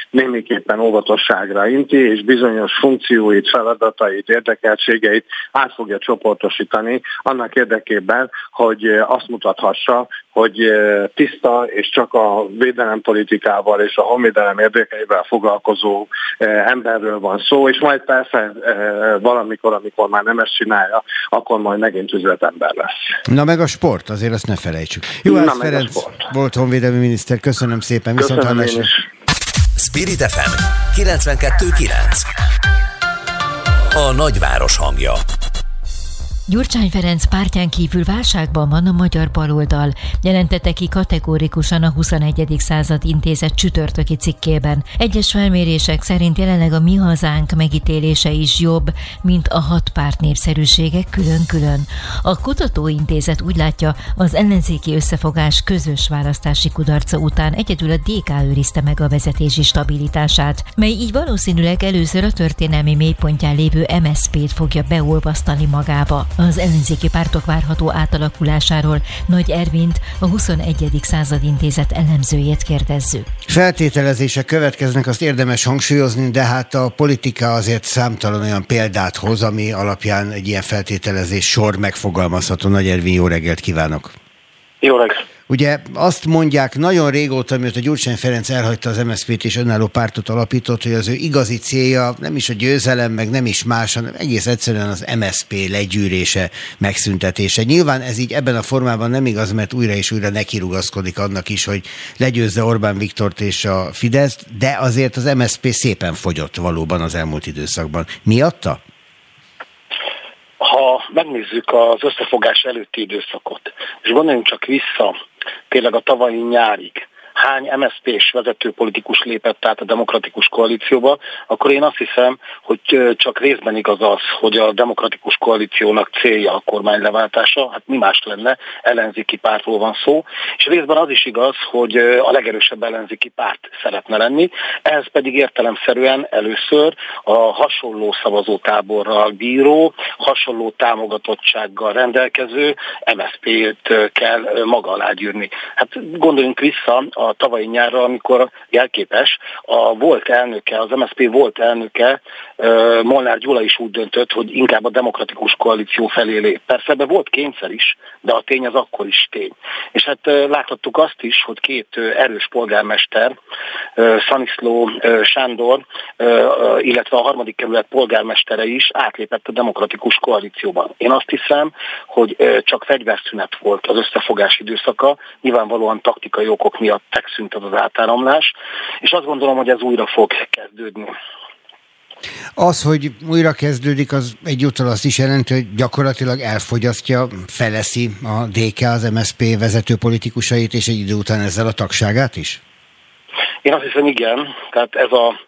némiképpen óvatosságra inti, és bizonyos funkcióit, feladatait, érdekeltségeit át fogja csoportosítani annak érdekében, hogy azt mutathassa, hogy tiszta és csak a védelempolitikával és a honvédelem érdekeivel foglalkozó emberről van szó, és majd persze valamikor, amikor már nem ezt csinálja, akkor majd megint üzletember lesz. Na meg a sport, azért azt ne felejtsük. Jó, Na, Ferenc volt honvédelmi miniszter, köszönöm szépen, viszont Köszönöm Spirit FM 92.9 A nagyváros hangja Gyurcsány Ferenc pártján kívül válságban van a magyar baloldal, jelentette ki kategórikusan a 21. század intézet csütörtöki cikkében. Egyes felmérések szerint jelenleg a mi hazánk megítélése is jobb, mint a hat párt népszerűsége külön-külön. A kutatóintézet úgy látja, az ellenzéki összefogás közös választási kudarca után egyedül a DK őrizte meg a vezetési stabilitását, mely így valószínűleg először a történelmi mélypontján lévő MSZP-t fogja beolvasztani magába. Az ellenzéki pártok várható átalakulásáról Nagy Ervint, a 21. század intézet elemzőjét kérdezzük. Feltételezések következnek, azt érdemes hangsúlyozni, de hát a politika azért számtalan olyan példát hoz, ami alapján egy ilyen feltételezés sor megfogalmazható. Nagy Ervin, jó reggelt kívánok! Jó reggelt! Ugye azt mondják nagyon régóta, mióta Gyurcsány Ferenc elhagyta az MSZP-t és önálló pártot alapított, hogy az ő igazi célja nem is a győzelem, meg nem is más, hanem egész egyszerűen az MSZP legyűrése, megszüntetése. Nyilván ez így ebben a formában nem igaz, mert újra és újra nekirugaszkodik annak is, hogy legyőzze Orbán Viktort és a Fideszt, de azért az MSZP szépen fogyott valóban az elmúlt időszakban. Miatta? ha megnézzük az összefogás előtti időszakot, és gondoljunk csak vissza tényleg a tavalyi nyárig, hány MSZP-s vezető politikus lépett át a demokratikus koalícióba, akkor én azt hiszem, hogy csak részben igaz az, hogy a demokratikus koalíciónak célja a kormány leváltása, hát mi más lenne, ellenzéki pártról van szó, és részben az is igaz, hogy a legerősebb ellenzéki párt szeretne lenni, ehhez pedig értelemszerűen először a hasonló szavazótáborral bíró, hasonló támogatottsággal rendelkező MSZP-t kell maga alá gyűrni. Hát gondoljunk vissza a tavalyi nyárra, amikor jelképes, a volt elnöke, az MSZP volt elnöke, Molnár Gyula is úgy döntött, hogy inkább a demokratikus koalíció felé lép. Persze ebben volt kényszer is, de a tény az akkor is tény. És hát láthattuk azt is, hogy két erős polgármester, Szaniszló Sándor, illetve a harmadik kerület polgármestere is átlépett a demokratikus koalícióban. Én azt hiszem, hogy csak fegyverszünet volt az összefogás időszaka, nyilvánvalóan taktikai okok miatt megszűnt az átáramlás, és azt gondolom, hogy ez újra fog kezdődni. Az, hogy újra kezdődik, az egyúttal azt is jelenti, hogy gyakorlatilag elfogyasztja, feleszi a DK az MSZP vezető politikusait, és egy idő után ezzel a tagságát is? Én azt hiszem igen, tehát ez a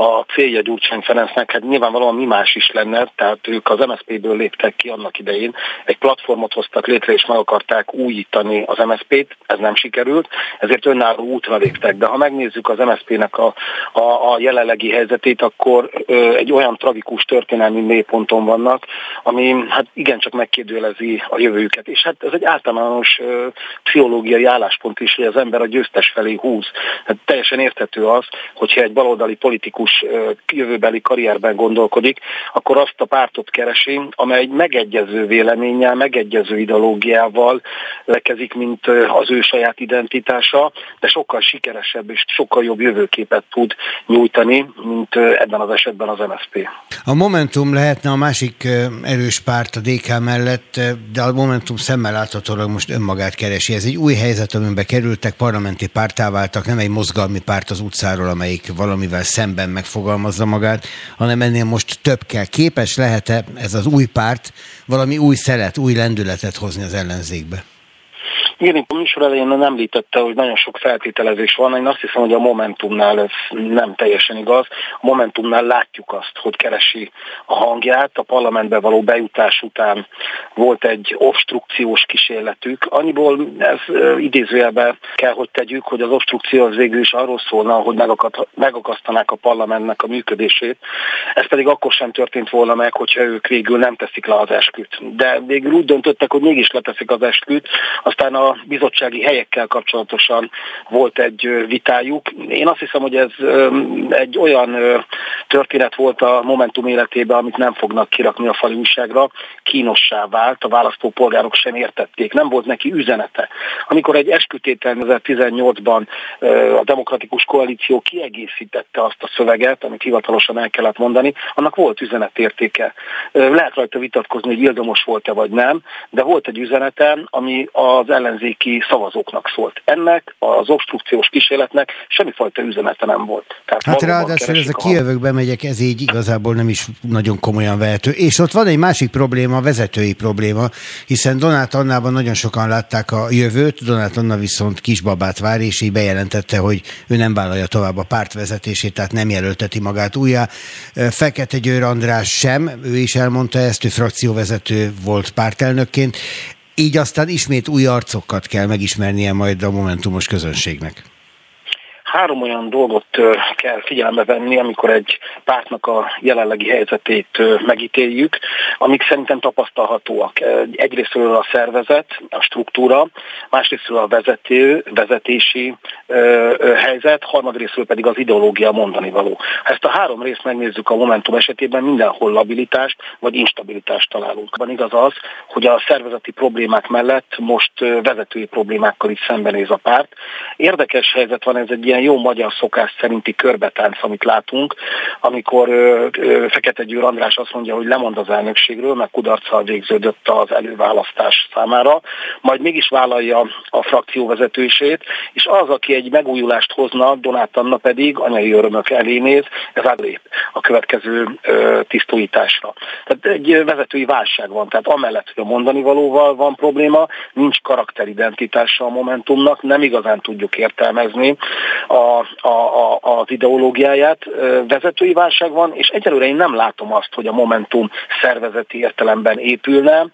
a célja Gyurcsány Ferencnek, hát nyilvánvalóan mi más is lenne, tehát ők az MSZP-ből léptek ki annak idején, egy platformot hoztak létre, és meg akarták újítani az MSZP-t, ez nem sikerült, ezért önálló útra léptek. De ha megnézzük az MSZP-nek a, a, a jelenlegi helyzetét, akkor ö, egy olyan tragikus történelmi mélyponton vannak, ami hát igencsak megkérdőjelezi a jövőjüket. És hát ez egy általános ö, pszichológiai álláspont is, hogy az ember a győztes felé húz. Hát teljesen érthető az, hogyha egy baloldali politikus politikus jövőbeli karrierben gondolkodik, akkor azt a pártot keresi, amely egy megegyező véleménnyel, megegyező ideológiával lekezik, mint az ő saját identitása, de sokkal sikeresebb és sokkal jobb jövőképet tud nyújtani, mint ebben az esetben az MSZP. A Momentum lehetne a másik erős párt a DK mellett, de a Momentum szemmel láthatólag most önmagát keresi. Ez egy új helyzet, amiben kerültek, parlamenti pártá váltak, nem egy mozgalmi párt az utcáról, amelyik valamivel szemben megfogalmazza magát, hanem ennél most több kell. Képes lehet-e ez az új párt valami új szelet, új lendületet hozni az ellenzékbe? Igen, a műsor elején nem említette, hogy nagyon sok feltételezés van. Én azt hiszem, hogy a Momentumnál ez nem teljesen igaz. A Momentumnál látjuk azt, hogy keresi a hangját. A parlamentbe való bejutás után volt egy obstrukciós kísérletük. Annyiból ez idézőjelben kell, hogy tegyük, hogy az obstrukció az végül is arról szólna, hogy megakasztanák a parlamentnek a működését. Ez pedig akkor sem történt volna meg, hogyha ők végül nem teszik le az esküt. De végül úgy döntöttek, hogy mégis leteszik az esküt, aztán a bizottsági helyekkel kapcsolatosan volt egy vitájuk. Én azt hiszem, hogy ez egy olyan történet volt a Momentum életében, amit nem fognak kirakni a fali újságra, kínossá vált, a választópolgárok sem értették, nem volt neki üzenete. Amikor egy eskütétel 2018-ban a Demokratikus Koalíció kiegészítette azt a szöveget, amit hivatalosan el kellett mondani, annak volt üzenetértéke. Lehet rajta vitatkozni, hogy ildomos volt-e vagy nem, de volt egy üzenete, ami az ellen ellenzéki szavazóknak szólt. Ennek az obstrukciós kísérletnek semmifajta üzenete nem volt. Tehát hát ráadásul ez a kijövőkbe megyek, ez így igazából nem is nagyon komolyan vehető. És ott van egy másik probléma, vezetői probléma, hiszen Donát Annában nagyon sokan látták a jövőt, Donát Anna viszont kisbabát vár, és így bejelentette, hogy ő nem vállalja tovább a párt vezetését, tehát nem jelölteti magát újjá. Fekete Győr András sem, ő is elmondta ezt, ő frakcióvezető volt pártelnökként. Így aztán ismét új arcokat kell megismernie majd a momentumos közönségnek. Három olyan dolgot kell figyelembe venni, amikor egy pártnak a jelenlegi helyzetét megítéljük, amik szerintem tapasztalhatóak. Egyrésztről a szervezet, a struktúra, másrésztről a vezető, vezetési helyzet, harmadrésztről pedig az ideológia mondani való. Ha ezt a három részt megnézzük a Momentum esetében, mindenhol labilitást vagy instabilitást találunk. Van igaz az, hogy a szervezeti problémák mellett most vezetői problémákkal is szembenéz a párt. Érdekes helyzet van, ez egy ilyen jó magyar szokás szerinti körbetánc, amit látunk, amikor Fekete Győr András azt mondja, hogy lemond az elnökségről, mert kudarccal végződött az előválasztás számára, majd mégis vállalja a frakció vezetősét, és az, aki egy megújulást hozna, Donát Anna pedig anyai örömök elé néz, ez átlép a következő tisztújításra. Tehát egy vezetői válság van, tehát amellett, hogy a mondani valóval van probléma, nincs karakteridentitása a Momentumnak, nem igazán tudjuk értelmezni a, a, a, az ideológiáját, vezetői válság van, és egyelőre én nem látom azt, hogy a Momentum szervezeti értelemben épülne,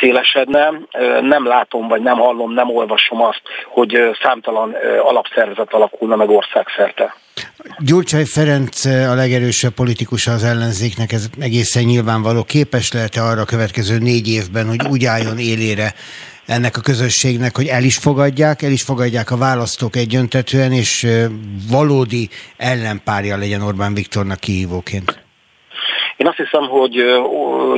szélesedne, nem látom, vagy nem hallom, nem olvasom azt, hogy számtalan alapszervezet alakulna meg országszerte. Gyurcsány Ferenc a legerősebb politikus az ellenzéknek, ez egészen nyilvánvaló. Képes lehet-e arra a következő négy évben, hogy úgy álljon élére ennek a közösségnek, hogy el is fogadják, el is fogadják a választók egyöntetően, és valódi ellenpárja legyen Orbán Viktornak kihívóként? Én azt hiszem, hogy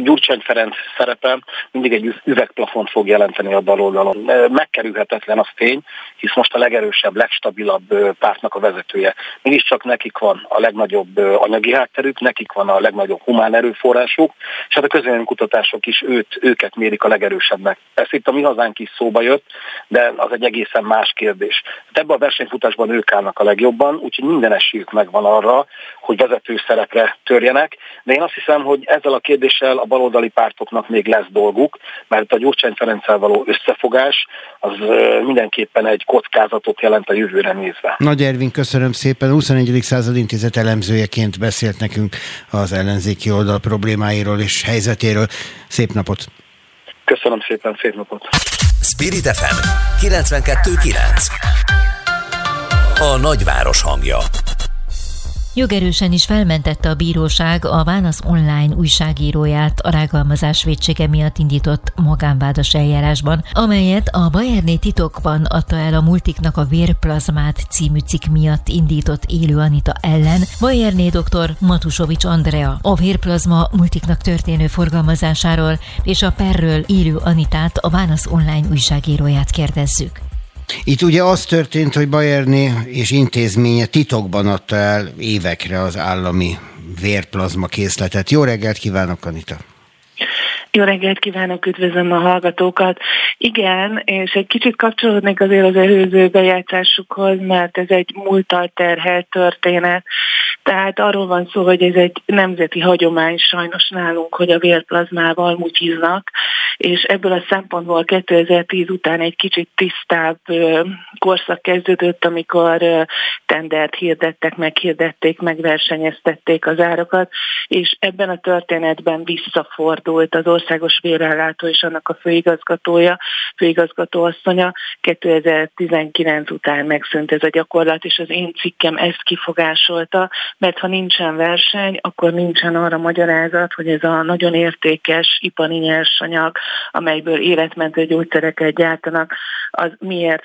Gyurcsány Ferenc szerepe mindig egy üvegplafont fog jelenteni a baloldalon. Megkerülhetetlen az tény, hisz most a legerősebb, legstabilabb pártnak a vezetője. Mégiscsak nekik van a legnagyobb anyagi hátterük, nekik van a legnagyobb humán erőforrásuk, és hát a közvéleménykutatások is őt, őket mérik a legerősebbnek. Ez itt a mi hazánk is szóba jött, de az egy egészen más kérdés. Hát ebben a versenyfutásban ők állnak a legjobban, úgyhogy minden esélyük megvan arra, hogy vezető szerepre törjenek, de én azt hiszem, hogy ezzel a kérdéssel a baloldali pártoknak még lesz dolguk, mert a Gyurcsány Ferenccel való összefogás az mindenképpen egy kockázatot jelent a jövőre nézve. Nagy Ervin, köszönöm szépen. A 21. század intézet elemzőjeként beszélt nekünk az ellenzéki oldal problémáiról és helyzetéről. Szép napot! Köszönöm szépen, szép napot! Spirit FM 92.9 A nagyváros hangja Jogerősen is felmentette a bíróság a Válasz online újságíróját a rágalmazás védsége miatt indított magánvádas eljárásban, amelyet a Bayerné titokban adta el a Multiknak a Vérplazmát című cikk miatt indított élő Anita ellen, Bayerné dr. Matusovics Andrea. A vérplazma Multiknak történő forgalmazásáról és a perről élő Anitát a Válasz online újságíróját kérdezzük. Itt ugye az történt, hogy Bayerné és intézménye titokban adta el évekre az állami vérplazma készletet. Jó reggelt kívánok, Anita! Jó reggelt kívánok, üdvözlöm a hallgatókat. Igen, és egy kicsit kapcsolódnék azért az előző bejátszásukhoz, mert ez egy múltal terhelt történet. Tehát arról van szó, hogy ez egy nemzeti hagyomány sajnos nálunk, hogy a vérplazmával mutyiznak, és ebből a szempontból 2010 után egy kicsit tisztább korszak kezdődött, amikor tendert hirdettek, meghirdették, megversenyeztették az árakat, és ebben a történetben visszafordult az országos vérellátó és annak a főigazgatója, főigazgatóasszonya 2019 után megszűnt ez a gyakorlat, és az én cikkem ezt kifogásolta, mert ha nincsen verseny, akkor nincsen arra magyarázat, hogy ez a nagyon értékes ipari nyersanyag, amelyből életmentő gyógyszereket gyártanak, az miért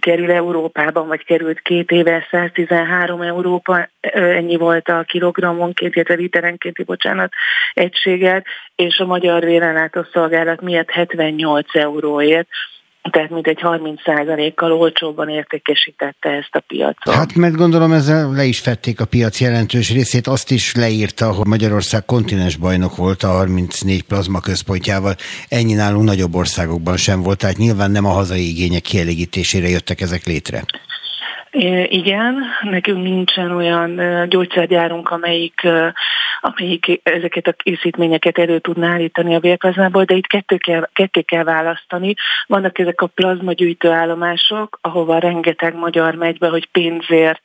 kerül Európában, vagy került két éve 113 Európa, ennyi volt a kilogrammonként, illetve literenkénti, bocsánat, egységet, és a Magyar Vérelátó Szolgálat miért 78 euróért tehát mint egy 30%-kal olcsóbban értékesítette ezt a piacot. Hát mert gondolom ezzel le is fették a piac jelentős részét, azt is leírta, hogy Magyarország kontinens bajnok volt a 34 plazma központjával, ennyi nálunk nagyobb országokban sem volt, tehát nyilván nem a hazai igények kielégítésére jöttek ezek létre. Igen, nekünk nincsen olyan gyógyszergyárunk, amelyik, amelyik ezeket a készítményeket elő tudná állítani a vérplazmából, de itt kettő kell, kettő kell választani. Vannak ezek a plazmagyűjtő állomások, ahova rengeteg magyar megy be, hogy pénzért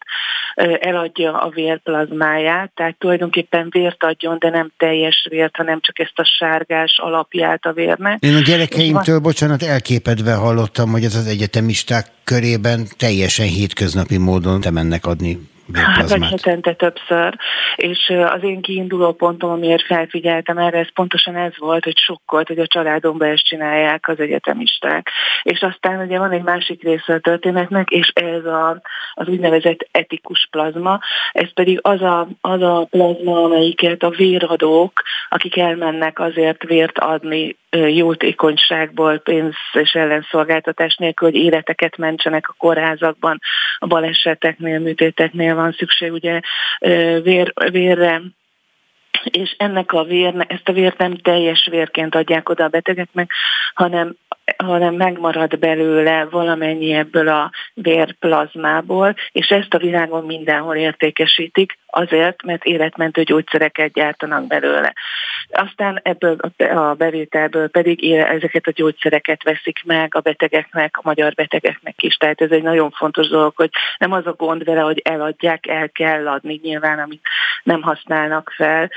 eladja a vérplazmáját, tehát tulajdonképpen vért adjon, de nem teljes vért, hanem csak ezt a sárgás alapját a vérnek. Én a gyerekeimtől, bocsánat, elképedve hallottam, hogy ez az egyetemisták körében teljesen hétköznapi módon te mennek adni Hát vagy hetente többször. És az én kiinduló pontom, amiért felfigyeltem erre, ez pontosan ez volt, hogy sokkolt, hogy a családomban ezt csinálják az egyetemisták. És aztán ugye van egy másik része a történetnek, és ez a, az úgynevezett etikus plazma, ez pedig az a, az a plazma, amelyiket a véradók, akik elmennek azért vért adni jótékonyságból, pénz és ellenszolgáltatás nélkül, hogy életeket mentsenek a kórházakban, a baleseteknél, műtéteknél van szükség ugye vér, vérre, és ennek a vér, ezt a vért nem teljes vérként adják oda a betegeknek, hanem hanem megmarad belőle valamennyi ebből a vérplazmából, és ezt a világon mindenhol értékesítik, azért, mert életmentő gyógyszereket gyártanak belőle. Aztán ebből a bevételből pedig ezeket a gyógyszereket veszik meg a betegeknek, a magyar betegeknek is. Tehát ez egy nagyon fontos dolog, hogy nem az a gond vele, hogy eladják, el kell adni nyilván, amit nem használnak fel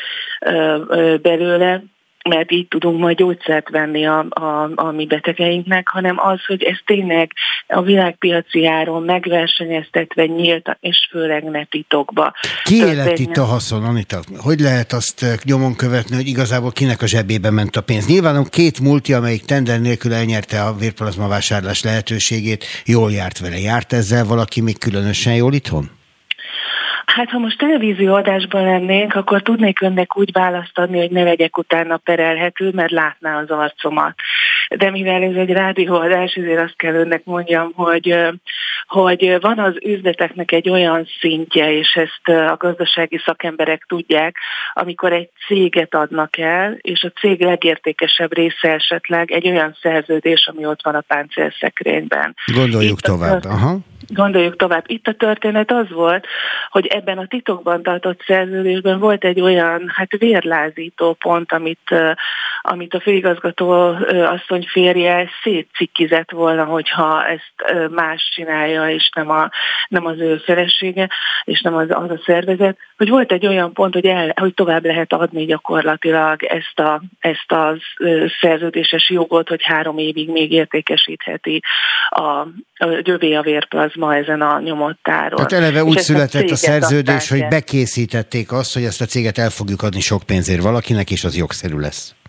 belőle, mert így tudunk majd gyógyszert venni a, a, a mi betegeinknek, hanem az, hogy ez tényleg a világpiaci áron megversenyeztetve nyílt, és főleg ne titokba. Ki élet itt a haszon, Anita? Hogy lehet azt eh, nyomon követni, hogy igazából kinek a zsebébe ment a pénz? Nyilván két multi, amelyik tender nélkül elnyerte a vérplazma vásárlás lehetőségét, jól járt vele. Járt ezzel valaki még különösen jól itthon? Hát ha most televízió adásban lennénk, akkor tudnék önnek úgy választ adni, hogy ne legyek utána perelhető, mert látná az arcomat. De mivel ez egy rádióadás, ezért azt kell önnek mondjam, hogy, hogy van az üzleteknek egy olyan szintje, és ezt a gazdasági szakemberek tudják, amikor egy céget adnak el, és a cég legértékesebb része esetleg egy olyan szerződés, ami ott van a páncélszekrényben. Gondoljuk Itt tovább. Aha. Gondoljuk tovább. Itt a történet az volt, hogy ebben a titokban tartott szerződésben volt egy olyan hát vérlázító pont, amit, amit a főigazgató asszony férje szétcikkizett volna, hogyha ezt más csinálja, és nem, a, nem az ő felesége, és nem az, az a szervezet, hogy volt egy olyan pont, hogy, el, hogy tovább lehet adni gyakorlatilag ezt a, ezt a szerződéses jogot, hogy három évig még értékesítheti a, a gyövé a vérplazma ezen a nyomott táron. Tehát eleve úgy született a, a szerződés, hogy bekészítették azt, hogy ezt a céget el fogjuk adni sok pénzért valakinek, és az jogszerű lesz.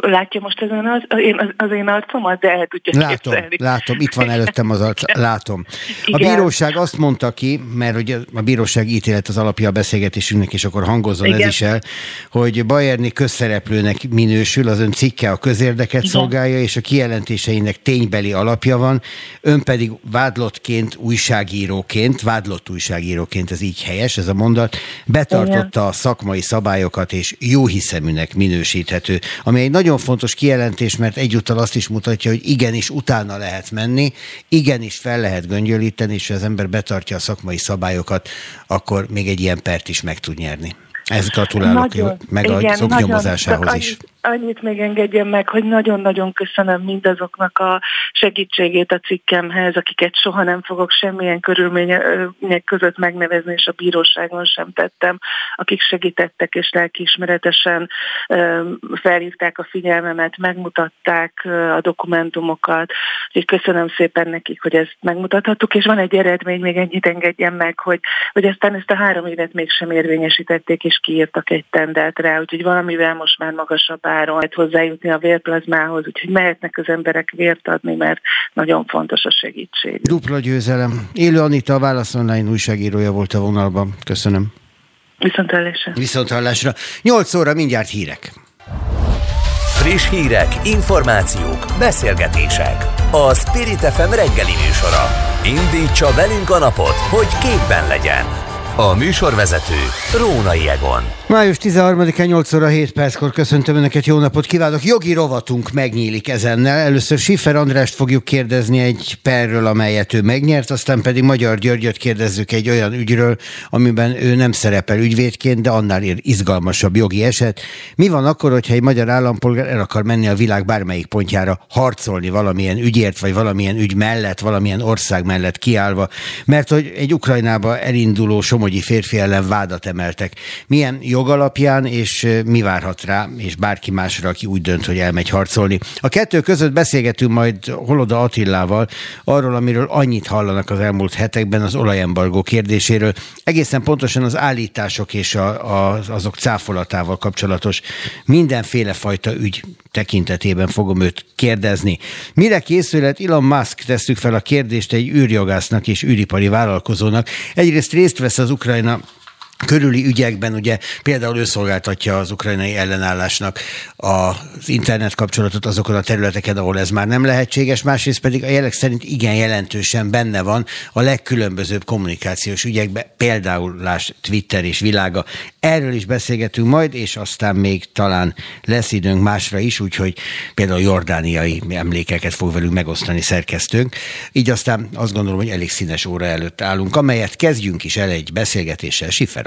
Látja most ezen az, én, az, az én arcomat, de el tudja Látom, képzelni. látom, itt van előttem az arc, látom. A bíróság azt mondta ki, mert ugye a bíróság ítélet az alapja a beszélgetésünknek, és akkor hangozzon Igen. ez is el, hogy Bayerni közszereplőnek minősül, az ön cikke a közérdeket Igen. szolgálja, és a kijelentéseinek ténybeli alapja van, ön pedig vádlottként, újságíróként, vádlott újságíróként, ez így helyes, ez a mondat, betartotta Igen. a szakmai szabályokat, és jó hiszeműnek minősíthető. A ami egy nagyon fontos kijelentés, mert egyúttal azt is mutatja, hogy igenis utána lehet menni, igenis fel lehet göngyölíteni, és ha az ember betartja a szakmai szabályokat, akkor még egy ilyen pert is meg tud nyerni. Ez gratulálok nagyon, meg a igen, nyomozásához is. Annyit, annyit még engedjen meg, hogy nagyon-nagyon köszönöm mindazoknak a segítségét a cikkemhez, akiket soha nem fogok semmilyen körülmények között megnevezni, és a bíróságon sem tettem, akik segítettek és lelkiismeretesen felhívták a figyelmemet, megmutatták a dokumentumokat, úgyhogy köszönöm szépen nekik, hogy ezt megmutathattuk, és van egy eredmény, még ennyit engedjen meg, hogy, hogy aztán ezt a három évet mégsem érvényesítették, és kiírtak egy tendert rá, úgyhogy valamivel most már magasabb áron lehet hozzájutni a vérplazmához, úgyhogy mehetnek az emberek vért adni, mert nagyon fontos a segítség. Dupla győzelem. Élő Anita, a Válasz Online újságírója volt a vonalban. Köszönöm. Viszonthallásra. Viszonthallásra. 8 óra mindjárt hírek. Friss hírek, információk, beszélgetések. A Spirit FM reggeli műsora. Indítsa velünk a napot, hogy képben legyen. A műsorvezető Rónai Egon. Május 13-án 8 óra 7 perckor köszöntöm Önöket, jó napot kívánok! Jogi rovatunk megnyílik ezennel. Először Siffer Andrást fogjuk kérdezni egy perről, amelyet ő megnyert, aztán pedig Magyar Györgyöt kérdezzük egy olyan ügyről, amiben ő nem szerepel ügyvédként, de annál izgalmasabb jogi eset. Mi van akkor, hogyha egy magyar állampolgár el akar menni a világ bármelyik pontjára harcolni valamilyen ügyért, vagy valamilyen ügy mellett, valamilyen ország mellett kiállva, mert hogy egy Ukrajnába elinduló somogyi férfi ellen vádat emeltek. Milyen jogalapján, és mi várhat rá, és bárki másra, aki úgy dönt, hogy elmegy harcolni. A kettő között beszélgetünk majd Holoda Attillával arról, amiről annyit hallanak az elmúlt hetekben az olajembargó kérdéséről. Egészen pontosan az állítások és a, a, azok cáfolatával kapcsolatos mindenféle fajta ügy tekintetében fogom őt kérdezni. Mire készület Elon Musk tesszük fel a kérdést egy űrjogásznak és űripari vállalkozónak. Egyrészt részt vesz az Ukraina. Körüli ügyekben ugye például ő szolgáltatja az ukrajnai ellenállásnak az internet kapcsolatot azokon a területeken, ahol ez már nem lehetséges, másrészt pedig a jelek szerint igen jelentősen benne van a legkülönbözőbb kommunikációs ügyekben, például láss Twitter és világa. Erről is beszélgetünk majd, és aztán még talán lesz időnk másra is, úgyhogy például jordániai emlékeket fog velünk megosztani szerkesztőnk. Így aztán azt gondolom, hogy elég színes óra előtt állunk, amelyet kezdjünk is el egy beszélgetéssel Schiffer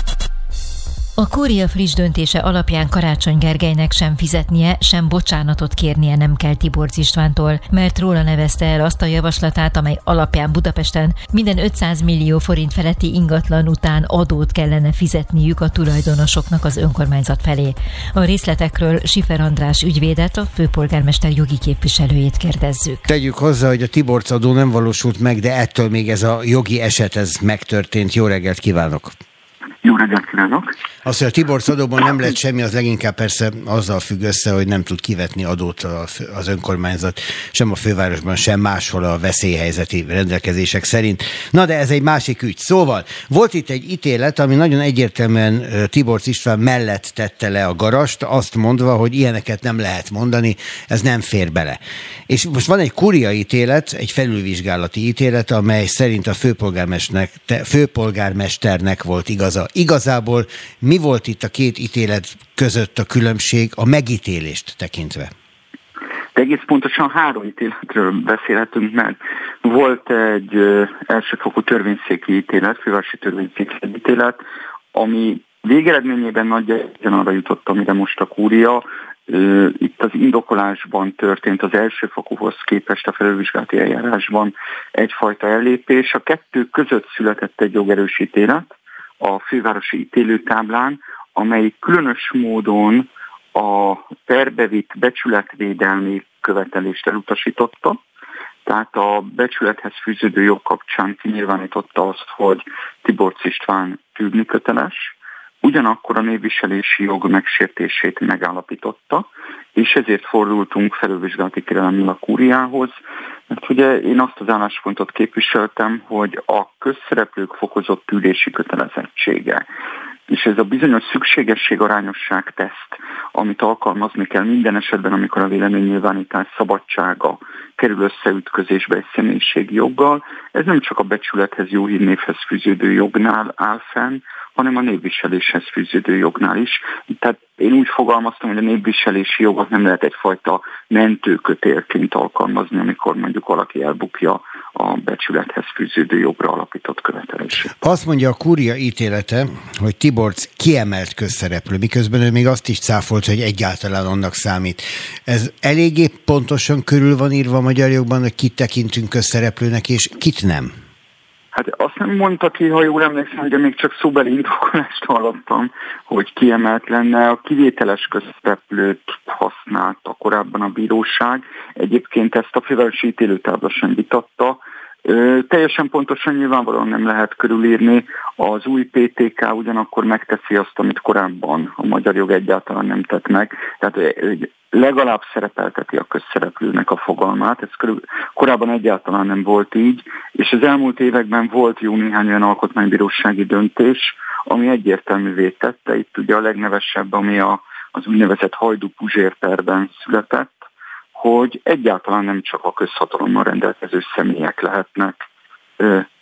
A kúria friss döntése alapján Karácsony Gergelynek sem fizetnie, sem bocsánatot kérnie nem kell Tiborc Istvántól, mert róla nevezte el azt a javaslatát, amely alapján Budapesten minden 500 millió forint feletti ingatlan után adót kellene fizetniük a tulajdonosoknak az önkormányzat felé. A részletekről Sifer András ügyvédet, a főpolgármester jogi képviselőjét kérdezzük. Tegyük hozzá, hogy a Tiborc adó nem valósult meg, de ettől még ez a jogi eset ez megtörtént. Jó reggelt kívánok! Jó reggelt kívánok! Az, hogy a Tibor adóban nem lett semmi, az leginkább persze azzal függ össze, hogy nem tud kivetni adót az önkormányzat, sem a fővárosban, sem máshol a veszélyhelyzeti rendelkezések szerint. Na de ez egy másik ügy. Szóval volt itt egy ítélet, ami nagyon egyértelműen Tibor István mellett tette le a garast, azt mondva, hogy ilyeneket nem lehet mondani, ez nem fér bele. És most van egy kuria ítélet, egy felülvizsgálati ítélet, amely szerint a főpolgármesternek, főpolgármesternek volt igaza. Igazából mi volt itt a két ítélet között a különbség a megítélést tekintve? De egész pontosan három ítéletről beszélhetünk, mert volt egy elsőfokú törvényszéki ítélet, fővárosi törvényszéki ítélet, ami végeredményében nagyjából arra jutott, amire most a kúria, itt az indokolásban történt az elsőfokúhoz képest a felülvizsgálati eljárásban egyfajta ellépés. A kettő között született egy jogerősítélet, a fővárosi ítélőtáblán, amely különös módon a perbevitt becsületvédelmi követelést elutasította, tehát a becsülethez fűződő jog kapcsán kinyilvánította azt, hogy Tiborc István tűrni köteles, ugyanakkor a névviselési jog megsértését megállapította, és ezért fordultunk felülvizsgálati kérelemmel a kúriához, mert ugye én azt az álláspontot képviseltem, hogy a közszereplők fokozott tűrési kötelezettsége, és ez a bizonyos szükségesség arányosság teszt, amit alkalmazni kell minden esetben, amikor a véleménynyilvánítás szabadsága kerül összeütközésbe egy személyiségi joggal, ez nem csak a becsülethez, jó hírnévhez fűződő jognál áll fenn, hanem a névviseléshez fűződő jognál is. Tehát én úgy fogalmaztam, hogy a névviselési jogot nem lehet egyfajta mentőkötélként alkalmazni, amikor mondjuk valaki elbukja a becsülethez fűződő jogra alapított követelését. Azt mondja a kúria ítélete, hogy Tiborc kiemelt közszereplő, miközben ő még azt is cáfolt, hogy egyáltalán annak számít. Ez eléggé pontosan körül van írva a magyar jogban, hogy kit tekintünk közszereplőnek, és kit nem. Hát azt nem mondta ki, ha jól emlékszem, de még csak szóbeli indokolást hallottam, hogy kiemelt lenne. A kivételes közszereplőt használta korábban a bíróság. Egyébként ezt a fővárosi ítélőtábla sem vitatta. Teljesen pontosan nyilvánvalóan nem lehet körülírni. Az új PTK ugyanakkor megteszi azt, amit korábban a magyar jog egyáltalán nem tett meg. Tehát legalább szerepelteti a közszereplőnek a fogalmát. Ez körül, korábban egyáltalán nem volt így, és az elmúlt években volt jó néhány olyan alkotmánybírósági döntés, ami egyértelművé tette. Itt ugye a legnevesebb, ami a, az úgynevezett Hajdú Puzsér perben született, hogy egyáltalán nem csak a közhatalommal rendelkező személyek lehetnek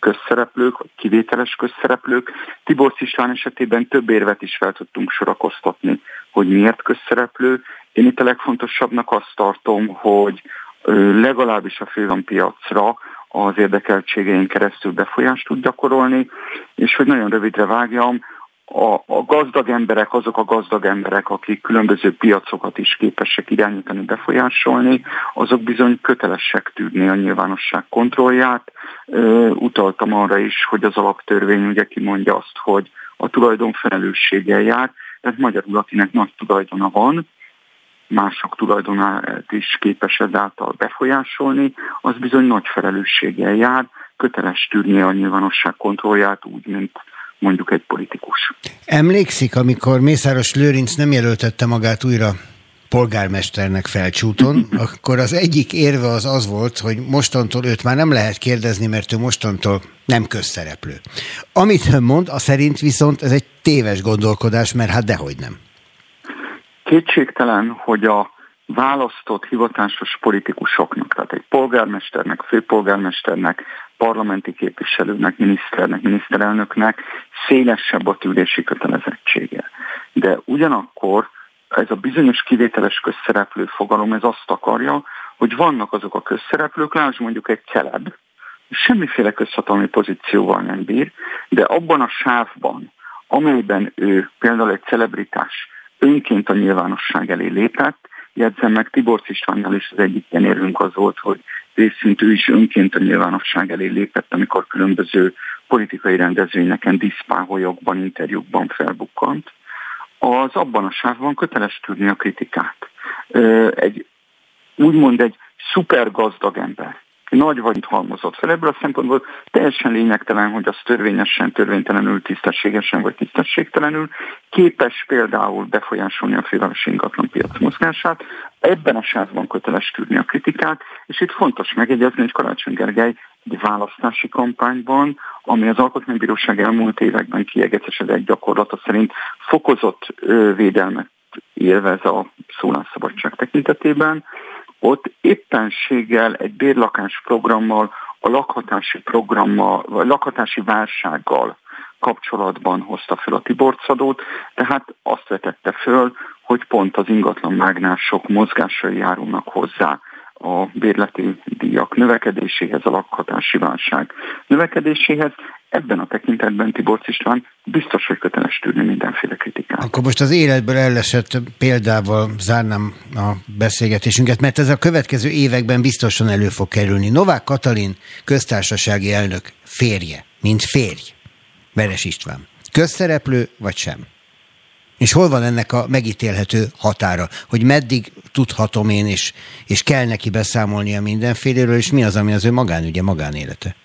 közszereplők, vagy kivételes közszereplők. Tibor István esetében több érvet is fel tudtunk sorakoztatni, hogy miért közszereplő. Én itt a legfontosabbnak azt tartom, hogy legalábbis a fővanpiacra az érdekeltségeink keresztül befolyást tud gyakorolni, és hogy nagyon rövidre vágjam, a, a gazdag emberek azok a gazdag emberek, akik különböző piacokat is képesek irányítani, befolyásolni, azok bizony kötelesek tűrni a nyilvánosság kontrollját. Utaltam arra is, hogy az alaptörvény ugye kimondja azt, hogy a tulajdon felelősséggel jár, tehát magyarul, akinek nagy tulajdona van, mások tulajdonát is képes ezáltal befolyásolni, az bizony nagy felelősséggel jár, köteles tűrni a nyilvánosság kontrollját úgy, mint mondjuk egy politikus. Emlékszik, amikor Mészáros Lőrinc nem jelöltette magát újra polgármesternek felcsúton, akkor az egyik érve az az volt, hogy mostantól őt már nem lehet kérdezni, mert ő mostantól nem közszereplő. Amit ön mond, a szerint viszont ez egy téves gondolkodás, mert hát dehogy nem. Kétségtelen, hogy a választott hivatásos politikusoknak, tehát egy polgármesternek, főpolgármesternek, parlamenti képviselőnek, miniszternek, miniszterelnöknek szélesebb a tűrési kötelezettsége. De ugyanakkor ez a bizonyos kivételes közszereplő fogalom, ez azt akarja, hogy vannak azok a közszereplők, lásd mondjuk egy celeb, semmiféle közhatalmi pozícióval nem bír, de abban a sávban, amelyben ő például egy celebritás önként a nyilvánosság elé lépett, jegyzem meg, Tibor Istvánnal is az egyik ilyen érünk az volt, hogy részint ő is önként a nyilvánosság elé lépett, amikor különböző politikai rendezvényeken, diszpáholyokban, interjúkban felbukkant. Az abban a sávban köteles tudni a kritikát. Egy, úgymond egy szuper gazdag ember, nagy vagy halmozott fel. Ebből a szempontból teljesen lényegtelen, hogy az törvényesen, törvénytelenül, tisztességesen vagy tisztességtelenül képes például befolyásolni a főváros ingatlan piac mozgását. Ebben a sávban köteles küldni a kritikát, és itt fontos megjegyezni, hogy Karácsony Gergely egy választási kampányban, ami az Alkotmánybíróság elmúlt években kiegetesedett gyakorlata szerint fokozott védelmet élvez a szólásszabadság tekintetében, ott éppenséggel egy bérlakás programmal, a lakhatási programmal, vagy lakhatási válsággal kapcsolatban hozta fel a Tiborcadót, tehát azt vetette föl, hogy pont az ingatlan mágnások mozgásai járulnak hozzá a bérleti díjak növekedéséhez, a lakhatási válság növekedéséhez. Ebben a tekintetben Tibor István biztos, hogy köteles tűrni mindenféle kritikát. Akkor most az életből ellesett példával zárnám a beszélgetésünket, mert ez a következő években biztosan elő fog kerülni. Novák Katalin köztársasági elnök férje, mint férj, Veres István. Közszereplő vagy sem? És hol van ennek a megítélhető határa, hogy meddig tudhatom én, és, és kell neki beszámolnia mindenféléről, és mi az, ami az ő magánügye, magánélete?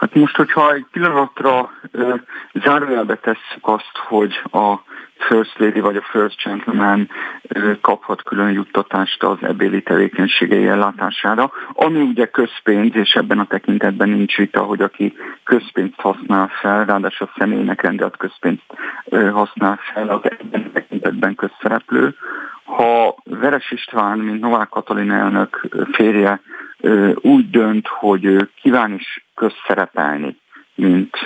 Hát most, hogyha egy pillanatra uh, zárójelbe tesszük azt, hogy a First Lady vagy a First Gentleman kaphat külön juttatást az ebéli tevékenységei ellátására, ami ugye közpénz, és ebben a tekintetben nincs vita, hogy aki közpénzt használ fel, ráadásul a személynek rendelt közpénzt használ fel, az ebben a tekintetben közszereplő. Ha Veres István, mint Novák Katalin elnök férje úgy dönt, hogy ő kíván is közszerepelni, mint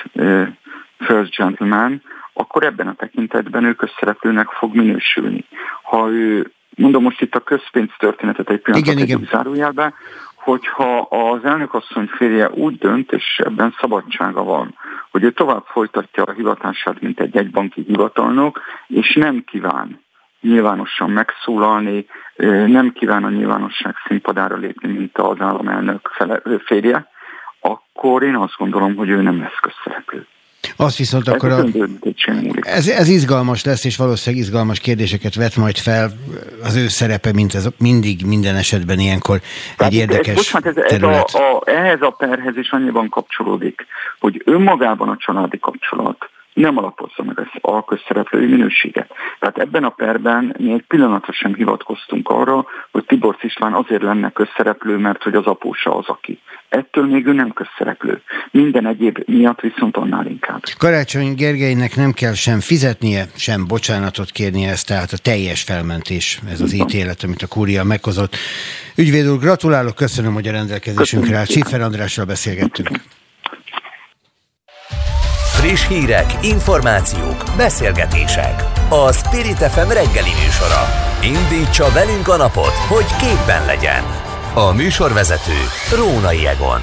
First Gentleman, akkor ebben a tekintetben ő közszereplőnek fog minősülni. Ha ő, mondom most itt a közpénz történetet egy pillanat igen, zárójelbe, hogyha az elnökasszony férje úgy dönt, és ebben szabadsága van, hogy ő tovább folytatja a hivatását, mint egy egybanki hivatalnok, és nem kíván nyilvánosan megszólalni, nem kíván a nyilvánosság színpadára lépni, mint az államelnök fele, férje, akkor én azt gondolom, hogy ő nem lesz közszereplő. Azt viszont akkor a, ez, ez izgalmas lesz, és valószínűleg izgalmas kérdéseket vet majd fel az ő szerepe, mint ez mindig minden esetben ilyenkor egy egy érdekes ez, bocsánat, ez, terület. Ez a, a, ehhez a perhez is annyiban kapcsolódik, hogy önmagában a családi kapcsolat nem alapozza meg ezt a közszereplői minőséget. Tehát ebben a perben mi egy pillanatra sem hivatkoztunk arra, hogy Tibor István azért lenne közszereplő, mert hogy az apósa az, aki. Ettől még ő nem közszereplő. Minden egyéb miatt viszont annál inkább. Karácsony Gergelynek nem kell sem fizetnie, sem bocsánatot kérnie, ez tehát a teljes felmentés, ez az ítélet, amit a kúria meghozott. Ügyvéd úr, gratulálok, köszönöm, hogy a rendelkezésünkre áll. Csifer Andrással beszélgettünk. Friss hírek, információk, beszélgetések. A Spirit FM reggeli műsora. Indítsa velünk a napot, hogy képben legyen. A műsorvezető Rónai Egon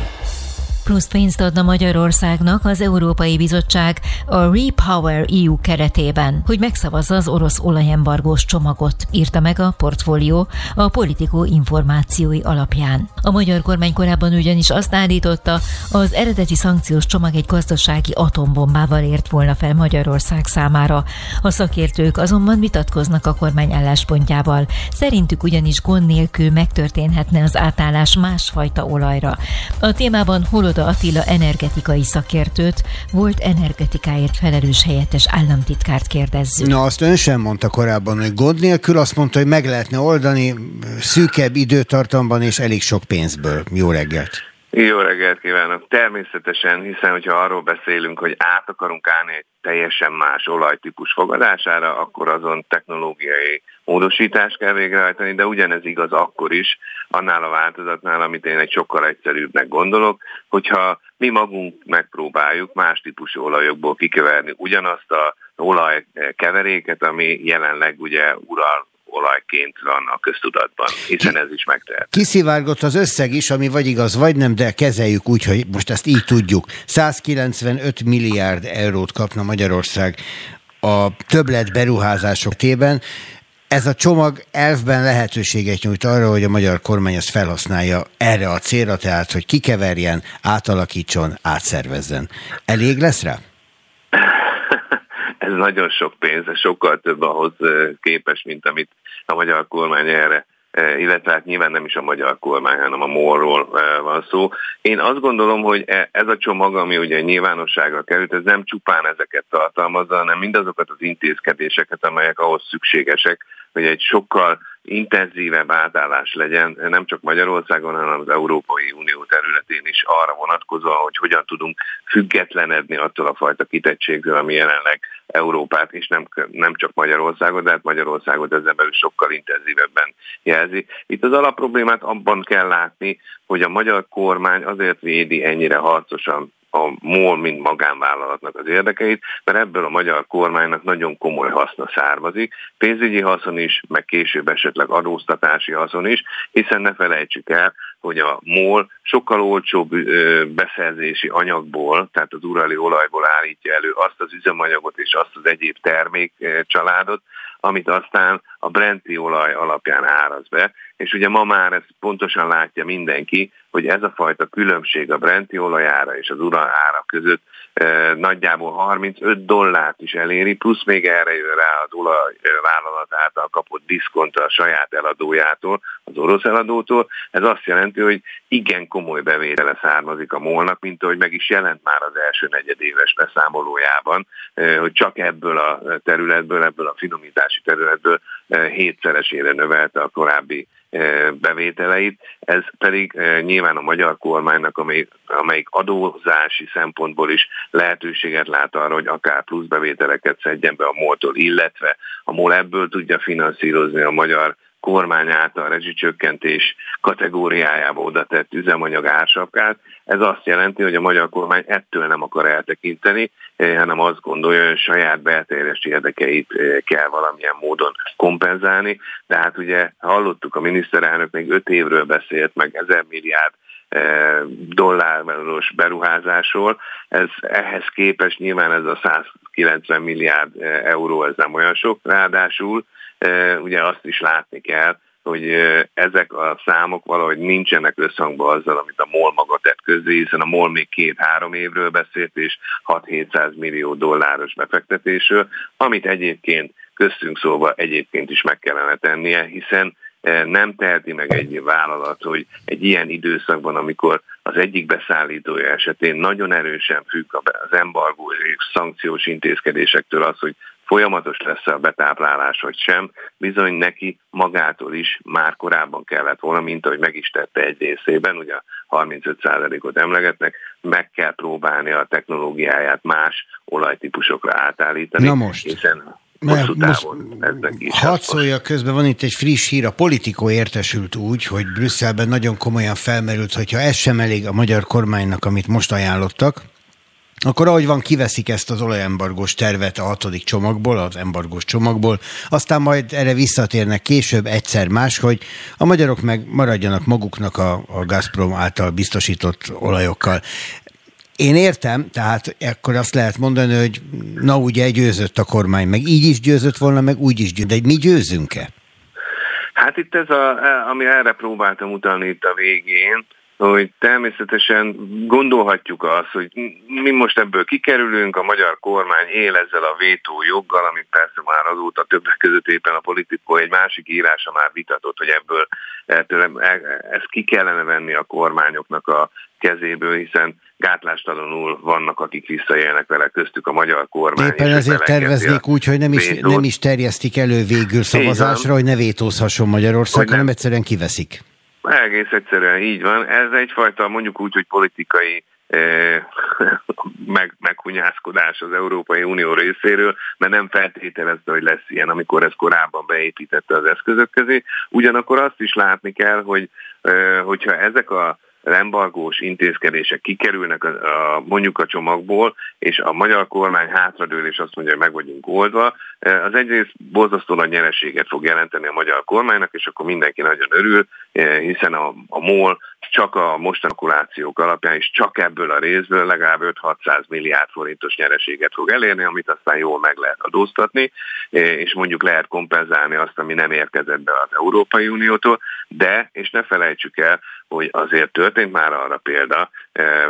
plusz pénzt adna Magyarországnak az Európai Bizottság a Repower EU keretében, hogy megszavazza az orosz olajembargós csomagot, írta meg a portfólió a politikó információi alapján. A magyar kormány korábban ugyanis azt állította, az eredeti szankciós csomag egy gazdasági atombombával ért volna fel Magyarország számára. A szakértők azonban vitatkoznak a kormány álláspontjával. Szerintük ugyanis gond nélkül megtörténhetne az átállás másfajta olajra. A témában Holoda Boda Attila energetikai szakértőt, volt energetikáért felelős helyettes államtitkárt kérdezzük. Na, azt ön sem mondta korábban, hogy gond nélkül, azt mondta, hogy meg lehetne oldani szűkebb időtartamban és elég sok pénzből. Jó reggelt! Jó reggelt kívánok! Természetesen, hiszen hogyha arról beszélünk, hogy át akarunk állni egy teljesen más olajtípus fogadására, akkor azon technológiai módosítást kell végrehajtani, de ugyanez igaz akkor is, annál a változatnál, amit én egy sokkal egyszerűbbnek gondolok, hogyha mi magunk megpróbáljuk más típusú olajokból kikeverni ugyanazt a olajkeveréket, ami jelenleg ugye ural olajként van a köztudatban, hiszen ez is megtehet. Kiszivárgott az összeg is, ami vagy igaz, vagy nem, de kezeljük úgy, hogy most ezt így tudjuk. 195 milliárd eurót kapna Magyarország a többlet beruházások tében. Ez a csomag elfben lehetőséget nyújt arra, hogy a magyar kormány ezt felhasználja erre a célra, tehát hogy kikeverjen, átalakítson, átszervezzen. Elég lesz rá? Ez nagyon sok pénz, sokkal több ahhoz képes, mint amit a magyar kormány erre illetve hát nyilván nem is a magyar kormány, hanem a MOL-ról van szó. Én azt gondolom, hogy e, ez a csomag, ami ugye nyilvánosságra került, ez nem csupán ezeket tartalmazza, hanem mindazokat az intézkedéseket, amelyek ahhoz szükségesek, hogy egy sokkal intenzívebb átállás legyen, nem csak Magyarországon, hanem az Európai Unió területén is arra vonatkozóan, hogy hogyan tudunk függetlenedni attól a fajta kitettségről, ami jelenleg Európát, és nem, nem csak Magyarországot, de hát Magyarországot ezzel belül sokkal intenzívebben jelzi. Itt az alapproblémát abban kell látni, hogy a magyar kormány azért védi ennyire harcosan a MOL, mint magánvállalatnak az érdekeit, mert ebből a magyar kormánynak nagyon komoly haszna származik, pénzügyi haszon is, meg később esetleg adóztatási haszon is, hiszen ne felejtsük el, hogy a MOL sokkal olcsóbb beszerzési anyagból, tehát az urali olajból állítja elő azt az üzemanyagot és azt az egyéb termék családot, amit aztán a Brenti olaj alapján áraz be, és ugye ma már ezt pontosan látja mindenki, hogy ez a fajta különbség a Brenti olajára és az ura ára között e, nagyjából 35 dollárt is eléri, plusz még erre jön rá az olajvállalat által kapott diszkont a saját eladójától, az orosz eladótól. Ez azt jelenti, hogy igen komoly bevétele származik a molnak, mint ahogy meg is jelent már az első negyedéves beszámolójában, e, hogy csak ebből a területből, ebből a finomítási területből hétszeresére növelte a korábbi bevételeit, ez pedig nyilván a magyar kormánynak, amelyik, amelyik adózási szempontból is lehetőséget lát arra, hogy akár plusz bevételeket szedjen be a MOL-tól, illetve a MOL ebből tudja finanszírozni a magyar kormány által rezsicsökkentés kategóriájába oda tett üzemanyag ársapkát. Ez azt jelenti, hogy a magyar kormány ettől nem akar eltekinteni, eh, hanem azt gondolja, hogy saját belterjes érdekeit eh, kell valamilyen módon kompenzálni. De hát ugye hallottuk, a miniszterelnök még öt évről beszélt, meg ezer milliárd eh, dolláros beruházásról. Ez ehhez képest nyilván ez a 190 milliárd euró, ez nem olyan sok, ráadásul ugye azt is látni kell, hogy ezek a számok valahogy nincsenek összhangban azzal, amit a MOL maga tett közé, hiszen a MOL még két-három évről beszélt, és 6-700 millió dolláros befektetésről, amit egyébként köztünk szóval egyébként is meg kellene tennie, hiszen nem teheti meg egy vállalat, hogy egy ilyen időszakban, amikor az egyik beszállítója esetén nagyon erősen függ az embargó és szankciós intézkedésektől az, hogy folyamatos lesz a betáplálás, vagy sem, bizony neki magától is már korábban kellett volna, mint ahogy meg is tette egy részében, ugye 35%-ot emlegetnek, meg kell próbálni a technológiáját más olajtípusokra átállítani. Na most. Hiszen hosszú távon Hadd szólja közben, van itt egy friss hír, a politikó értesült úgy, hogy Brüsszelben nagyon komolyan felmerült, hogyha ez sem elég a magyar kormánynak, amit most ajánlottak, akkor ahogy van, kiveszik ezt az olajembargós tervet a hatodik csomagból, az embargós csomagból, aztán majd erre visszatérnek később egyszer más, hogy a magyarok meg maradjanak maguknak a, a Gazprom által biztosított olajokkal. Én értem, tehát akkor azt lehet mondani, hogy na ugye győzött a kormány, meg így is győzött volna, meg úgy is győzött, de mi győzünk-e? Hát itt ez, a, ami erre próbáltam utalni itt a végén, hogy természetesen gondolhatjuk azt, hogy mi most ebből kikerülünk, a magyar kormány él ezzel a vétó joggal, amit persze már azóta többek között éppen a politikó egy másik írása már vitatott, hogy ebből ettől, ezt ki kellene venni a kormányoknak a kezéből, hiszen gátlástalanul vannak, akik visszajelnek vele, köztük a magyar kormány. Éppen ezért terveznék úgy, hogy nem is, nem is terjesztik elő végül szavazásra, hogy ne vétózhasson Magyarország, hanem egyszerűen kiveszik. Egész egyszerűen így van. Ez egyfajta mondjuk úgy, hogy politikai eh, meg, meghunyászkodás az Európai Unió részéről, mert nem feltételezte, hogy lesz ilyen, amikor ez korábban beépítette az eszközök közé. Ugyanakkor azt is látni kell, hogy eh, hogyha ezek a embargós intézkedések kikerülnek a, a, mondjuk a csomagból, és a magyar kormány hátradől és azt mondja, hogy meg vagyunk oldva, az egyrészt borzasztó nagy nyereséget fog jelenteni a magyar kormánynak, és akkor mindenki nagyon örül, hiszen a, a MOL csak a mostanakulációk alapján is csak ebből a részből legalább 5-600 milliárd forintos nyereséget fog elérni, amit aztán jól meg lehet adóztatni, és mondjuk lehet kompenzálni azt, ami nem érkezett be az Európai Uniótól, de, és ne felejtsük el, hogy azért történt már arra példa,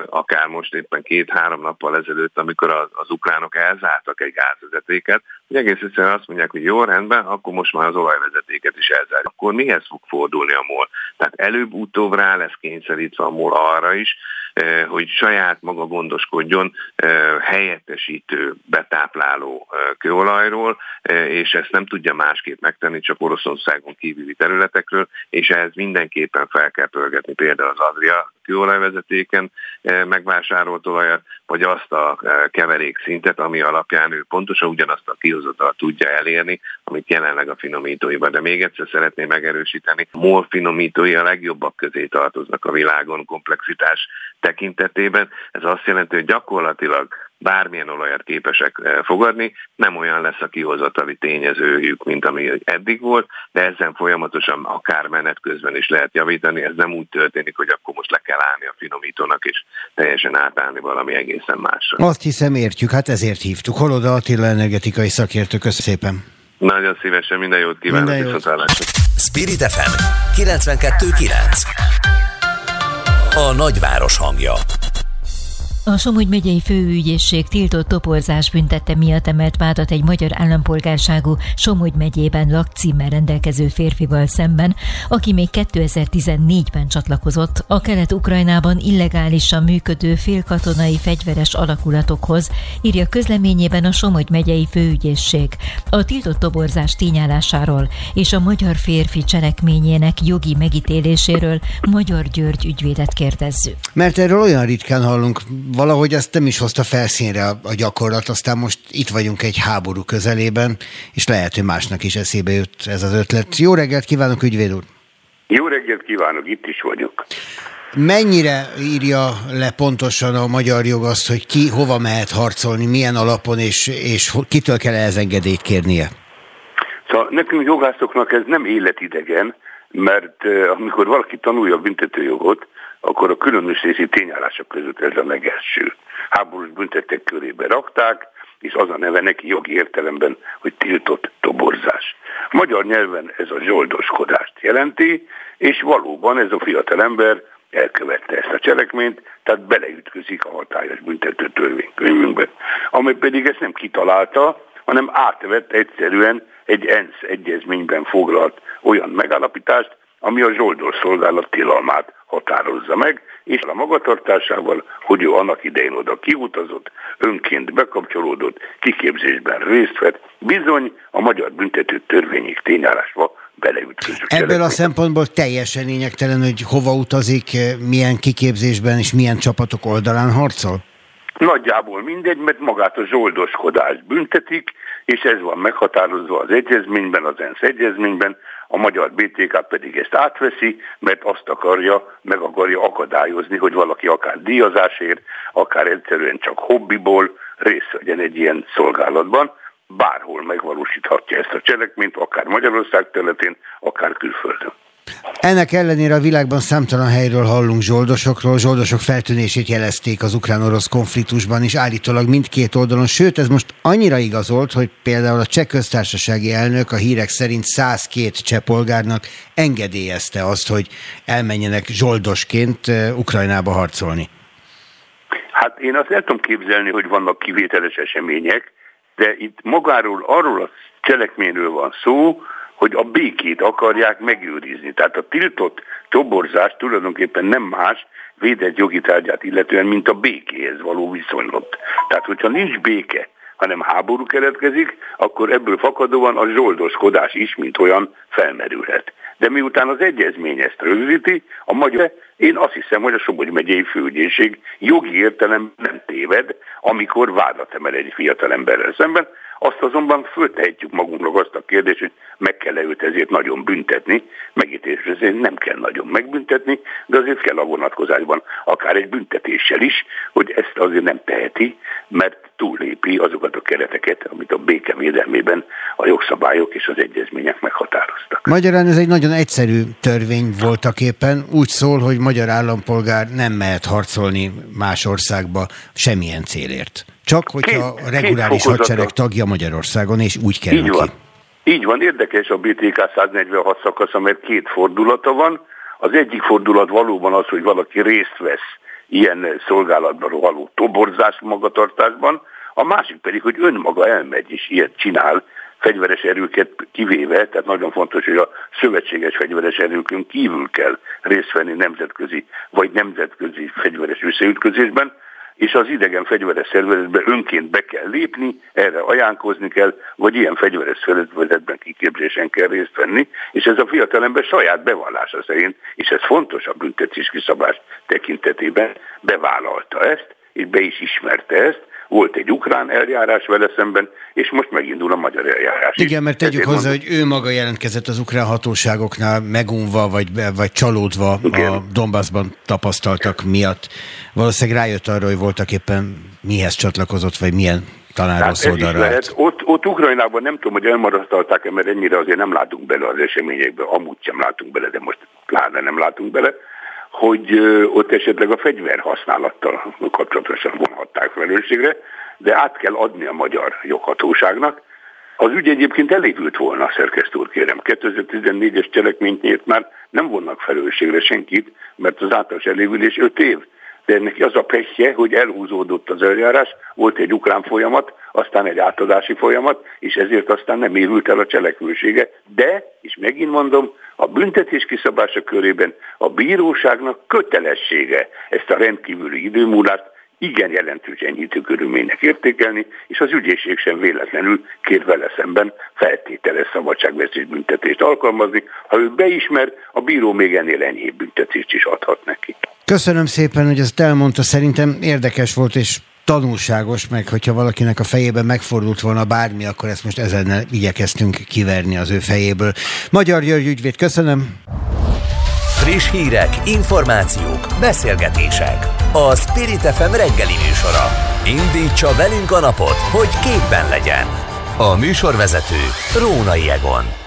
akár most éppen két-három nappal ezelőtt, amikor az, ukránok elzártak egy gázvezetéket, hogy egész egyszerűen azt mondják, hogy jó, rendben, akkor most már az olajvezetéket is elzárják. Akkor mihez fog fordulni a MOL? Tehát előbb-utóbb rá lesz kényszerítve a MOL arra is, eh, hogy saját maga gondoskodjon eh, helyettesítő, betápláló eh, kőolajról, és ezt nem tudja másképp megtenni, csak Oroszországon kívüli területekről, és ehhez mindenképpen fel kell pörgetni például az Adria kőolajvezetéken megvásárolt olajat, vagy azt a keverék szintet, ami alapján ő pontosan ugyanazt a kihozatal tudja elérni, amit jelenleg a finomítóiban. De még egyszer szeretném megerősíteni, MOL finomítói a legjobbak közé tartoznak a világon komplexitás tekintetében. Ez azt jelenti, hogy gyakorlatilag bármilyen olajat képesek eh, fogadni, nem olyan lesz a kihozatali tényezőjük, mint ami eddig volt, de ezen folyamatosan akár menet közben is lehet javítani. Ez nem úgy történik, hogy akkor most le kell állni a finomítónak, és teljesen átállni valami egészen másra. Azt hiszem értjük, hát ezért hívtuk. Holoda Attila energetikai szakértő, köszönöm szépen. Nagyon szívesen, minden jót kívánok, minden jót. Spirit FM 92.9 A nagyváros hangja a Somogy megyei főügyészség tiltott toporzás büntette miatt emelt vádat egy magyar állampolgárságú Somogy megyében lakcímmel rendelkező férfival szemben, aki még 2014-ben csatlakozott a kelet-ukrajnában illegálisan működő félkatonai fegyveres alakulatokhoz, írja közleményében a Somogy megyei főügyészség. A tiltott toborzás tényállásáról és a magyar férfi cselekményének jogi megítéléséről Magyar György ügyvédet kérdezzük. Mert erről olyan ritkán hallunk valahogy ezt nem is hozta felszínre a gyakorlat, aztán most itt vagyunk egy háború közelében, és lehet, hogy másnak is eszébe jött ez az ötlet. Jó reggelt kívánok, ügyvéd úr! Jó reggelt kívánok, itt is vagyok. Mennyire írja le pontosan a magyar jog azt, hogy ki hova mehet harcolni, milyen alapon, és, és kitől kell ehhez engedélyt kérnie? Szóval nekünk jogászoknak ez nem életidegen, mert eh, amikor valaki tanulja a büntetőjogot, akkor a különös részi tényállások között ez a legelső. Háborús büntetek körébe rakták, és az a neve neki jogi értelemben, hogy tiltott toborzás. Magyar nyelven ez a zsoldoskodást jelenti, és valóban ez a fiatalember elkövette ezt a cselekményt, tehát beleütközik a hatályos büntető törvénykönyvünkbe, ami pedig ezt nem kitalálta, hanem átvett egyszerűen egy ENSZ egyezményben foglalt olyan megállapítást, ami a zsoldor szolgálat tilalmát határozza meg, és a magatartásával, hogy ő annak idején oda kiutazott, önként bekapcsolódott, kiképzésben részt vett, bizony a magyar büntető törvényig tényállásba beleütközött. Ebből a szempontból teljesen lényegtelen, hogy hova utazik, milyen kiképzésben és milyen csapatok oldalán harcol? Nagyjából mindegy, mert magát a zsoldoskodást büntetik, és ez van meghatározva az egyezményben, az ENSZ egyezményben, a magyar BTK pedig ezt átveszi, mert azt akarja, meg akarja akadályozni, hogy valaki akár díjazásért, akár egyszerűen csak hobbiból részt vegyen egy ilyen szolgálatban, bárhol megvalósíthatja ezt a cselekményt, akár Magyarország területén, akár külföldön. Ennek ellenére a világban számtalan helyről hallunk zsoldosokról. Zsoldosok feltűnését jelezték az ukrán-orosz konfliktusban is állítólag mindkét oldalon. Sőt, ez most annyira igazolt, hogy például a cseh köztársasági elnök a hírek szerint 102 cseh polgárnak engedélyezte azt, hogy elmenjenek zsoldosként Ukrajnába harcolni. Hát én azt el tudom képzelni, hogy vannak kivételes események, de itt magáról, arról a cselekményről van szó, hogy a békét akarják megőrizni. Tehát a tiltott toborzás tulajdonképpen nem más védett jogi tárgyát illetően, mint a békéhez való viszonylat. Tehát, hogyha nincs béke, hanem háború keletkezik, akkor ebből fakadóan a zsoldoskodás is, mint olyan felmerülhet. De miután az egyezmény ezt rögzíti, a magyar, én azt hiszem, hogy a Somogy megyei főügyészség jogi értelem nem téved, amikor vádat emel egy fiatal emberrel szemben, Azt azonban föltehetjük magunknak azt a kérdést, hogy meg kell -e őt ezért nagyon büntetni, megítélés ezért nem kell nagyon megbüntetni, de azért kell a vonatkozásban akár egy büntetéssel is, hogy ezt azért nem teheti, mert túllépi azokat a kereteket, amit a béke védelmében a jogszabályok és az egyezmények meghatároztak. Magyarán ez egy nagyon egyszerű törvény voltak éppen. Úgy szól, hogy magyar állampolgár nem mehet harcolni más országba semmilyen célért. Csak hogyha két, a reguláris hadsereg tagja Magyarországon, és úgy kerül Így van. ki. Így van, érdekes a BTK 146 szakasz, mert két fordulata van. Az egyik fordulat valóban az, hogy valaki részt vesz ilyen szolgálatban való toborzás magatartásban, a másik pedig, hogy önmaga elmegy és ilyet csinál, fegyveres erőket kivéve, tehát nagyon fontos, hogy a szövetséges fegyveres erőkön kívül kell részt venni nemzetközi vagy nemzetközi fegyveres összeütközésben, és az idegen fegyveres szervezetbe önként be kell lépni, erre ajánkozni kell, vagy ilyen fegyveres szervezetben kiképzésen kell részt venni, és ez a fiatalember saját bevallása szerint, és ez fontos a büntetés kiszabás tekintetében, bevállalta ezt, és be is ismerte ezt, volt egy ukrán eljárás vele szemben, és most megindul a magyar eljárás. Igen, is. mert tegyük Ezért hozzá, mondom, hogy ő maga jelentkezett az ukrán hatóságoknál megunva, vagy, vagy csalódva Igen. a Donbassban tapasztaltak miatt. Valószínűleg rájött arra, hogy voltak éppen mihez csatlakozott, vagy milyen talán rossz oldalra. Lehet. Ott, ott Ukrajnában nem tudom, hogy elmarasztalták-e, mert ennyire azért nem látunk bele az eseményekbe, amúgy sem látunk bele, de most pláne nem látunk bele hogy ott esetleg a fegyver használattal kapcsolatosan vonhatták felelősségre, de át kell adni a magyar joghatóságnak. Az ügy egyébként elégült volna, szerkesztő úr kérem. 2014-es cselekményét már nem vonnak felelősségre senkit, mert az általános elégülés 5 év. De neki az a pehje, hogy elhúzódott az eljárás, volt egy ukrán folyamat, aztán egy átadási folyamat, és ezért aztán nem érült el a cselekvősége. De, és megint mondom, a büntetés kiszabása körében a bíróságnak kötelessége ezt a rendkívüli időmúlást igen jelentős enyhítő körülménynek értékelni, és az ügyészség sem véletlenül kér vele szemben feltételes szabadságvesztés büntetést alkalmazni. Ha ő beismer, a bíró még ennél enyhébb büntetést is adhat neki. Köszönöm szépen, hogy ezt elmondta. Szerintem érdekes volt, és tanulságos, meg hogyha valakinek a fejében megfordult volna bármi, akkor ezt most ezen igyekeztünk kiverni az ő fejéből. Magyar György ügyvéd, köszönöm. Friss hírek, információk, beszélgetések. A Spirit FM reggeli műsora. Indítsa velünk a napot, hogy képben legyen. A műsorvezető Rónai Egon.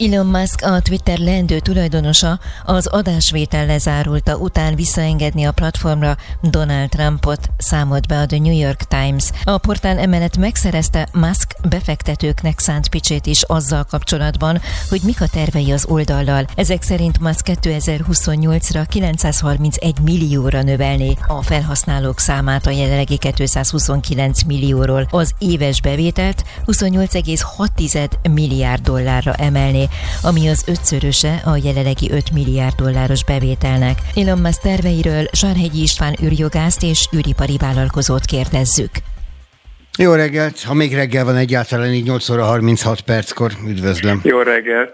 Elon Musk, a Twitter leendő tulajdonosa, az adásvétel lezárulta után visszaengedni a platformra Donald Trumpot, számolt be a The New York Times. A portál emellett megszerezte Musk befektetőknek szánt picsét is azzal kapcsolatban, hogy mik a tervei az oldallal. Ezek szerint Musk 2028-ra 931 millióra növelné a felhasználók számát a jelenlegi 229 millióról. Az éves bevételt 28,6 milliárd dollárra emelné ami az ötszöröse a jelenlegi 5 milliárd dolláros bevételnek. Elon Musk terveiről Sarhegyi István űrjogászt és űripari vállalkozót kérdezzük. Jó reggelt! Ha még reggel van egyáltalán, így 8 óra 36 perckor, üdvözlöm. Jó reggelt!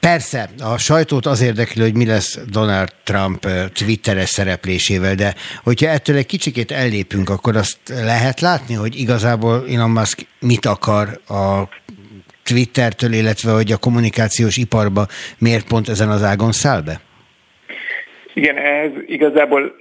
Persze, a sajtót az érdekli, hogy mi lesz Donald Trump twitteres szereplésével, de hogyha ettől egy kicsikét ellépünk, akkor azt lehet látni, hogy igazából Elon Musk mit akar a Twittertől, illetve hogy a kommunikációs iparba miért pont ezen az ágon száll be? Igen, ez igazából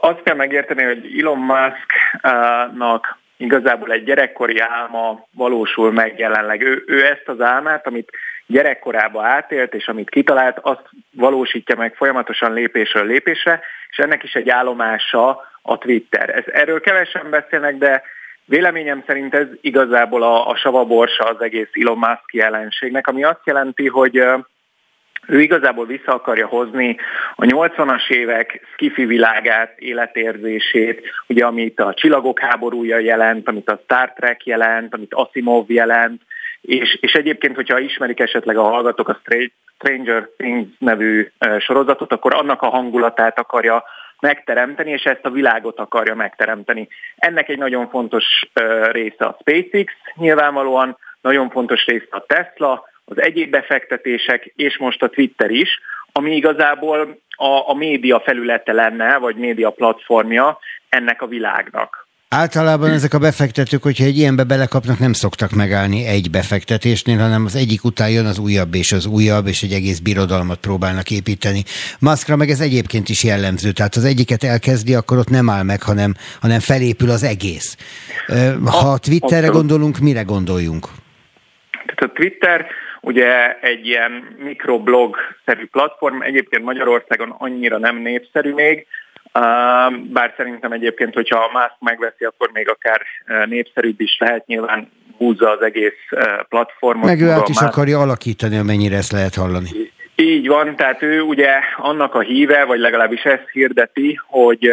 azt kell megérteni, hogy Elon Musknak igazából egy gyerekkori álma valósul meg jelenleg. Ő, ő ezt az álmát, amit gyerekkorába átélt, és amit kitalált, azt valósítja meg folyamatosan lépésről lépésre, és ennek is egy állomása a Twitter. Ez, erről kevesen beszélnek, de Véleményem szerint ez igazából a, a savaborsa az egész Elon Musk jelenségnek, ami azt jelenti, hogy ő igazából vissza akarja hozni a 80-as évek skifi világát, életérzését, ugye amit a Csillagok háborúja jelent, amit a Star Trek jelent, amit Asimov jelent, és, és egyébként, hogyha ismerik esetleg a hallgatók a Stranger Things nevű sorozatot, akkor annak a hangulatát akarja megteremteni, és ezt a világot akarja megteremteni. Ennek egy nagyon fontos része a SpaceX, nyilvánvalóan nagyon fontos része a Tesla, az egyéb befektetések, és most a Twitter is, ami igazából a, a média felülete lenne, vagy média platformja ennek a világnak. Általában ezek a befektetők, hogyha egy ilyenbe belekapnak, nem szoktak megállni egy befektetésnél, hanem az egyik után jön az újabb és az újabb, és egy egész birodalmat próbálnak építeni. Muskra meg ez egyébként is jellemző, tehát az egyiket elkezdi, akkor ott nem áll meg, hanem, hanem felépül az egész. Ha a Twitterre gondolunk, mire gondoljunk? Tehát a Twitter ugye egy ilyen mikroblog-szerű platform, egyébként Magyarországon annyira nem népszerű még, bár szerintem egyébként, hogyha a Musk megveszi, akkor még akár népszerűbb is lehet, nyilván húzza az egész platformot. Meg ő át is akarja alakítani, amennyire ezt lehet hallani. Így van, tehát ő ugye annak a híve, vagy legalábbis ezt hirdeti, hogy,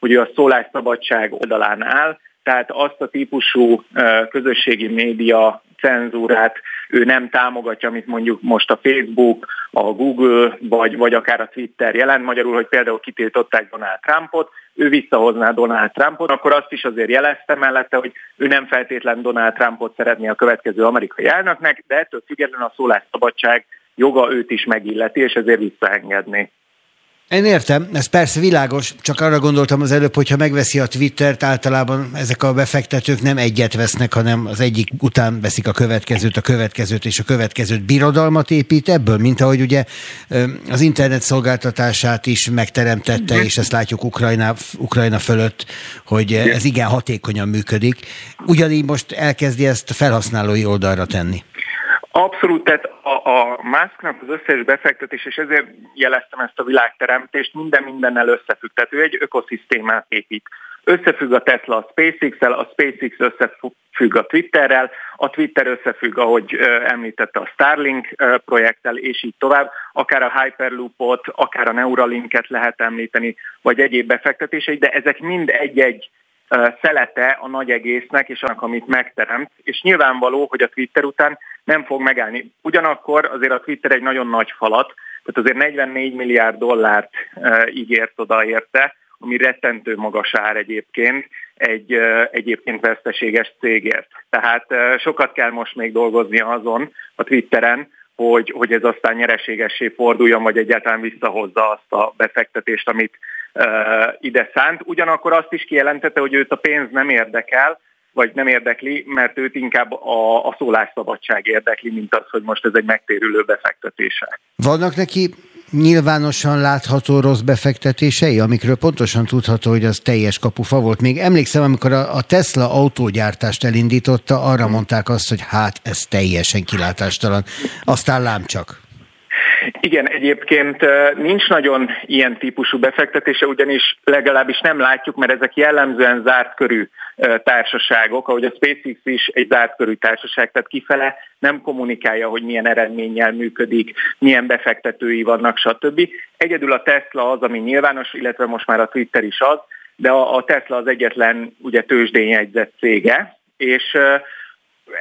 hogy ő a szólásszabadság oldalán áll, tehát azt a típusú közösségi média cenzúrát ő nem támogatja, amit mondjuk most a Facebook, a Google, vagy, vagy akár a Twitter jelent, magyarul, hogy például kitiltották Donald Trumpot, ő visszahozná Donald Trumpot, akkor azt is azért jelezte mellette, hogy ő nem feltétlen Donald Trumpot szeretné a következő amerikai elnöknek, de ettől függetlenül a szólásszabadság joga őt is megilleti, és ezért visszaengedni. Én értem, ez persze világos, csak arra gondoltam az előbb, hogyha megveszi a Twittert, általában ezek a befektetők nem egyet vesznek, hanem az egyik után veszik a következőt, a következőt és a következőt. Birodalmat épít ebből, mint ahogy ugye az internet szolgáltatását is megteremtette, és ezt látjuk Ukrajna, Ukrajna fölött, hogy ez igen hatékonyan működik. Ugyanígy most elkezdi ezt felhasználói oldalra tenni. Abszolút, tehát a, a Musknak az összes befektetés, és ezért jeleztem ezt a világteremtést, minden mindennel összefügg. Tehát ő egy ökoszisztémát épít. Összefügg a Tesla a SpaceX-el, a SpaceX összefügg a Twitterrel, a Twitter összefügg, ahogy említette, a Starlink projekttel, és így tovább. Akár a Hyperloopot, akár a Neuralinket lehet említeni, vagy egyéb befektetései, de ezek mind egy-egy szelete a nagy egésznek és annak, amit megteremt, és nyilvánvaló, hogy a Twitter után nem fog megállni. Ugyanakkor azért a Twitter egy nagyon nagy falat, tehát azért 44 milliárd dollárt ígért oda érte, ami rettentő magas ár egyébként, egy egyébként veszteséges cégért. Tehát sokat kell most még dolgozni azon a Twitteren, hogy, hogy ez aztán nyereségessé forduljon, vagy egyáltalán visszahozza azt a befektetést, amit ide szánt. Ugyanakkor azt is kijelentette, hogy őt a pénz nem érdekel, vagy nem érdekli, mert őt inkább a, a szólásszabadság érdekli, mint az, hogy most ez egy megtérülő befektetése. Vannak neki nyilvánosan látható rossz befektetései, amikről pontosan tudható, hogy az teljes kapufa volt. Még emlékszem, amikor a Tesla autógyártást elindította, arra mondták azt, hogy hát ez teljesen kilátástalan. Aztán lám csak. Igen, egyébként nincs nagyon ilyen típusú befektetése, ugyanis legalábbis nem látjuk, mert ezek jellemzően zárt körű társaságok, ahogy a SpaceX is egy zárt körű társaság, tehát kifele nem kommunikálja, hogy milyen eredménnyel működik, milyen befektetői vannak, stb. Egyedül a Tesla az, ami nyilvános, illetve most már a Twitter is az, de a Tesla az egyetlen ugye tőzsdén jegyzett cége, és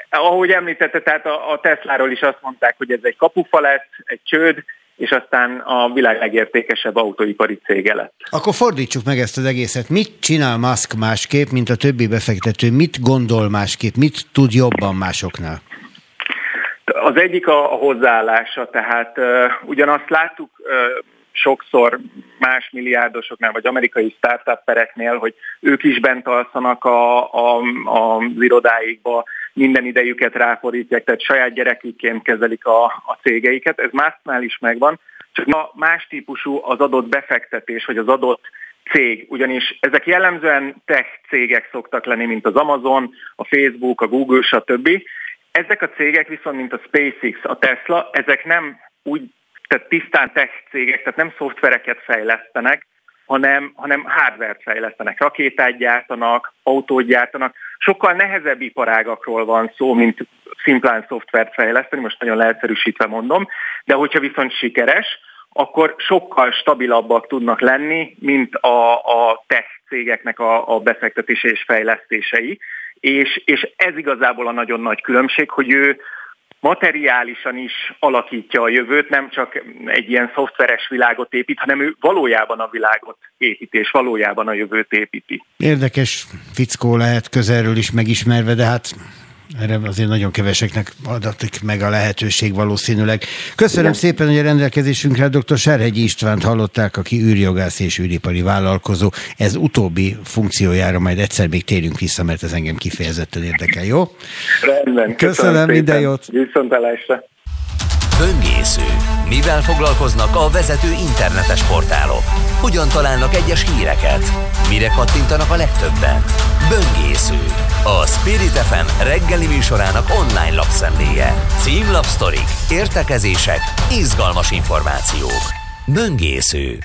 ahogy említette, tehát a, a Tesláról is azt mondták, hogy ez egy kapufa lesz, egy csőd, és aztán a világ legértékesebb autóipari cége lett. Akkor fordítsuk meg ezt az egészet. Mit csinál Musk másképp, mint a többi befektető? Mit gondol másképp? Mit tud jobban másoknál? Az egyik a, a hozzáállása, tehát uh, ugyanazt láttuk uh, sokszor más milliárdosoknál, vagy amerikai startuppereknél, hogy ők is bent alszanak a, a, a, az irodáikba, minden idejüket ráfordítják, tehát saját gyerekükként kezelik a, a cégeiket. Ez másnál is megvan, csak ma más típusú az adott befektetés, vagy az adott cég, ugyanis ezek jellemzően tech cégek szoktak lenni, mint az Amazon, a Facebook, a Google, stb. Ezek a cégek viszont, mint a SpaceX, a Tesla, ezek nem úgy, tehát tisztán tech cégek, tehát nem szoftvereket fejlesztenek, hanem, hanem hardware fejlesztenek, rakétát gyártanak, autót gyártanak. Sokkal nehezebb iparágakról van szó, mint szimplán szoftvert fejleszteni, most nagyon leegyszerűsítve mondom, de hogyha viszont sikeres, akkor sokkal stabilabbak tudnak lenni, mint a, a tech cégeknek a, a befektetése és fejlesztései. És, és ez igazából a nagyon nagy különbség, hogy ő materiálisan is alakítja a jövőt, nem csak egy ilyen szoftveres világot épít, hanem ő valójában a világot építi, és valójában a jövőt építi. Érdekes fickó lehet közelről is megismerve, de hát Erre azért nagyon keveseknek adatik meg a lehetőség valószínűleg. Köszönöm Igen. szépen, hogy a rendelkezésünkre dr. Serhegyi Istvánt hallották, aki űrjogász és űripari vállalkozó. Ez utóbbi funkciójára majd egyszer még térünk vissza, mert ez engem kifejezetten érdekel, jó? Rendben. Köszönöm, köszönöm minden jót. Viszontalásra. Böngésző. Mivel foglalkoznak a vezető internetes portálok? Hogyan találnak egyes híreket? Mire kattintanak a legtöbben? Böngésző. A Spirit FM reggeli műsorának online lapszemléje. Címlapsztorik, értekezések, izgalmas információk. Böngésző.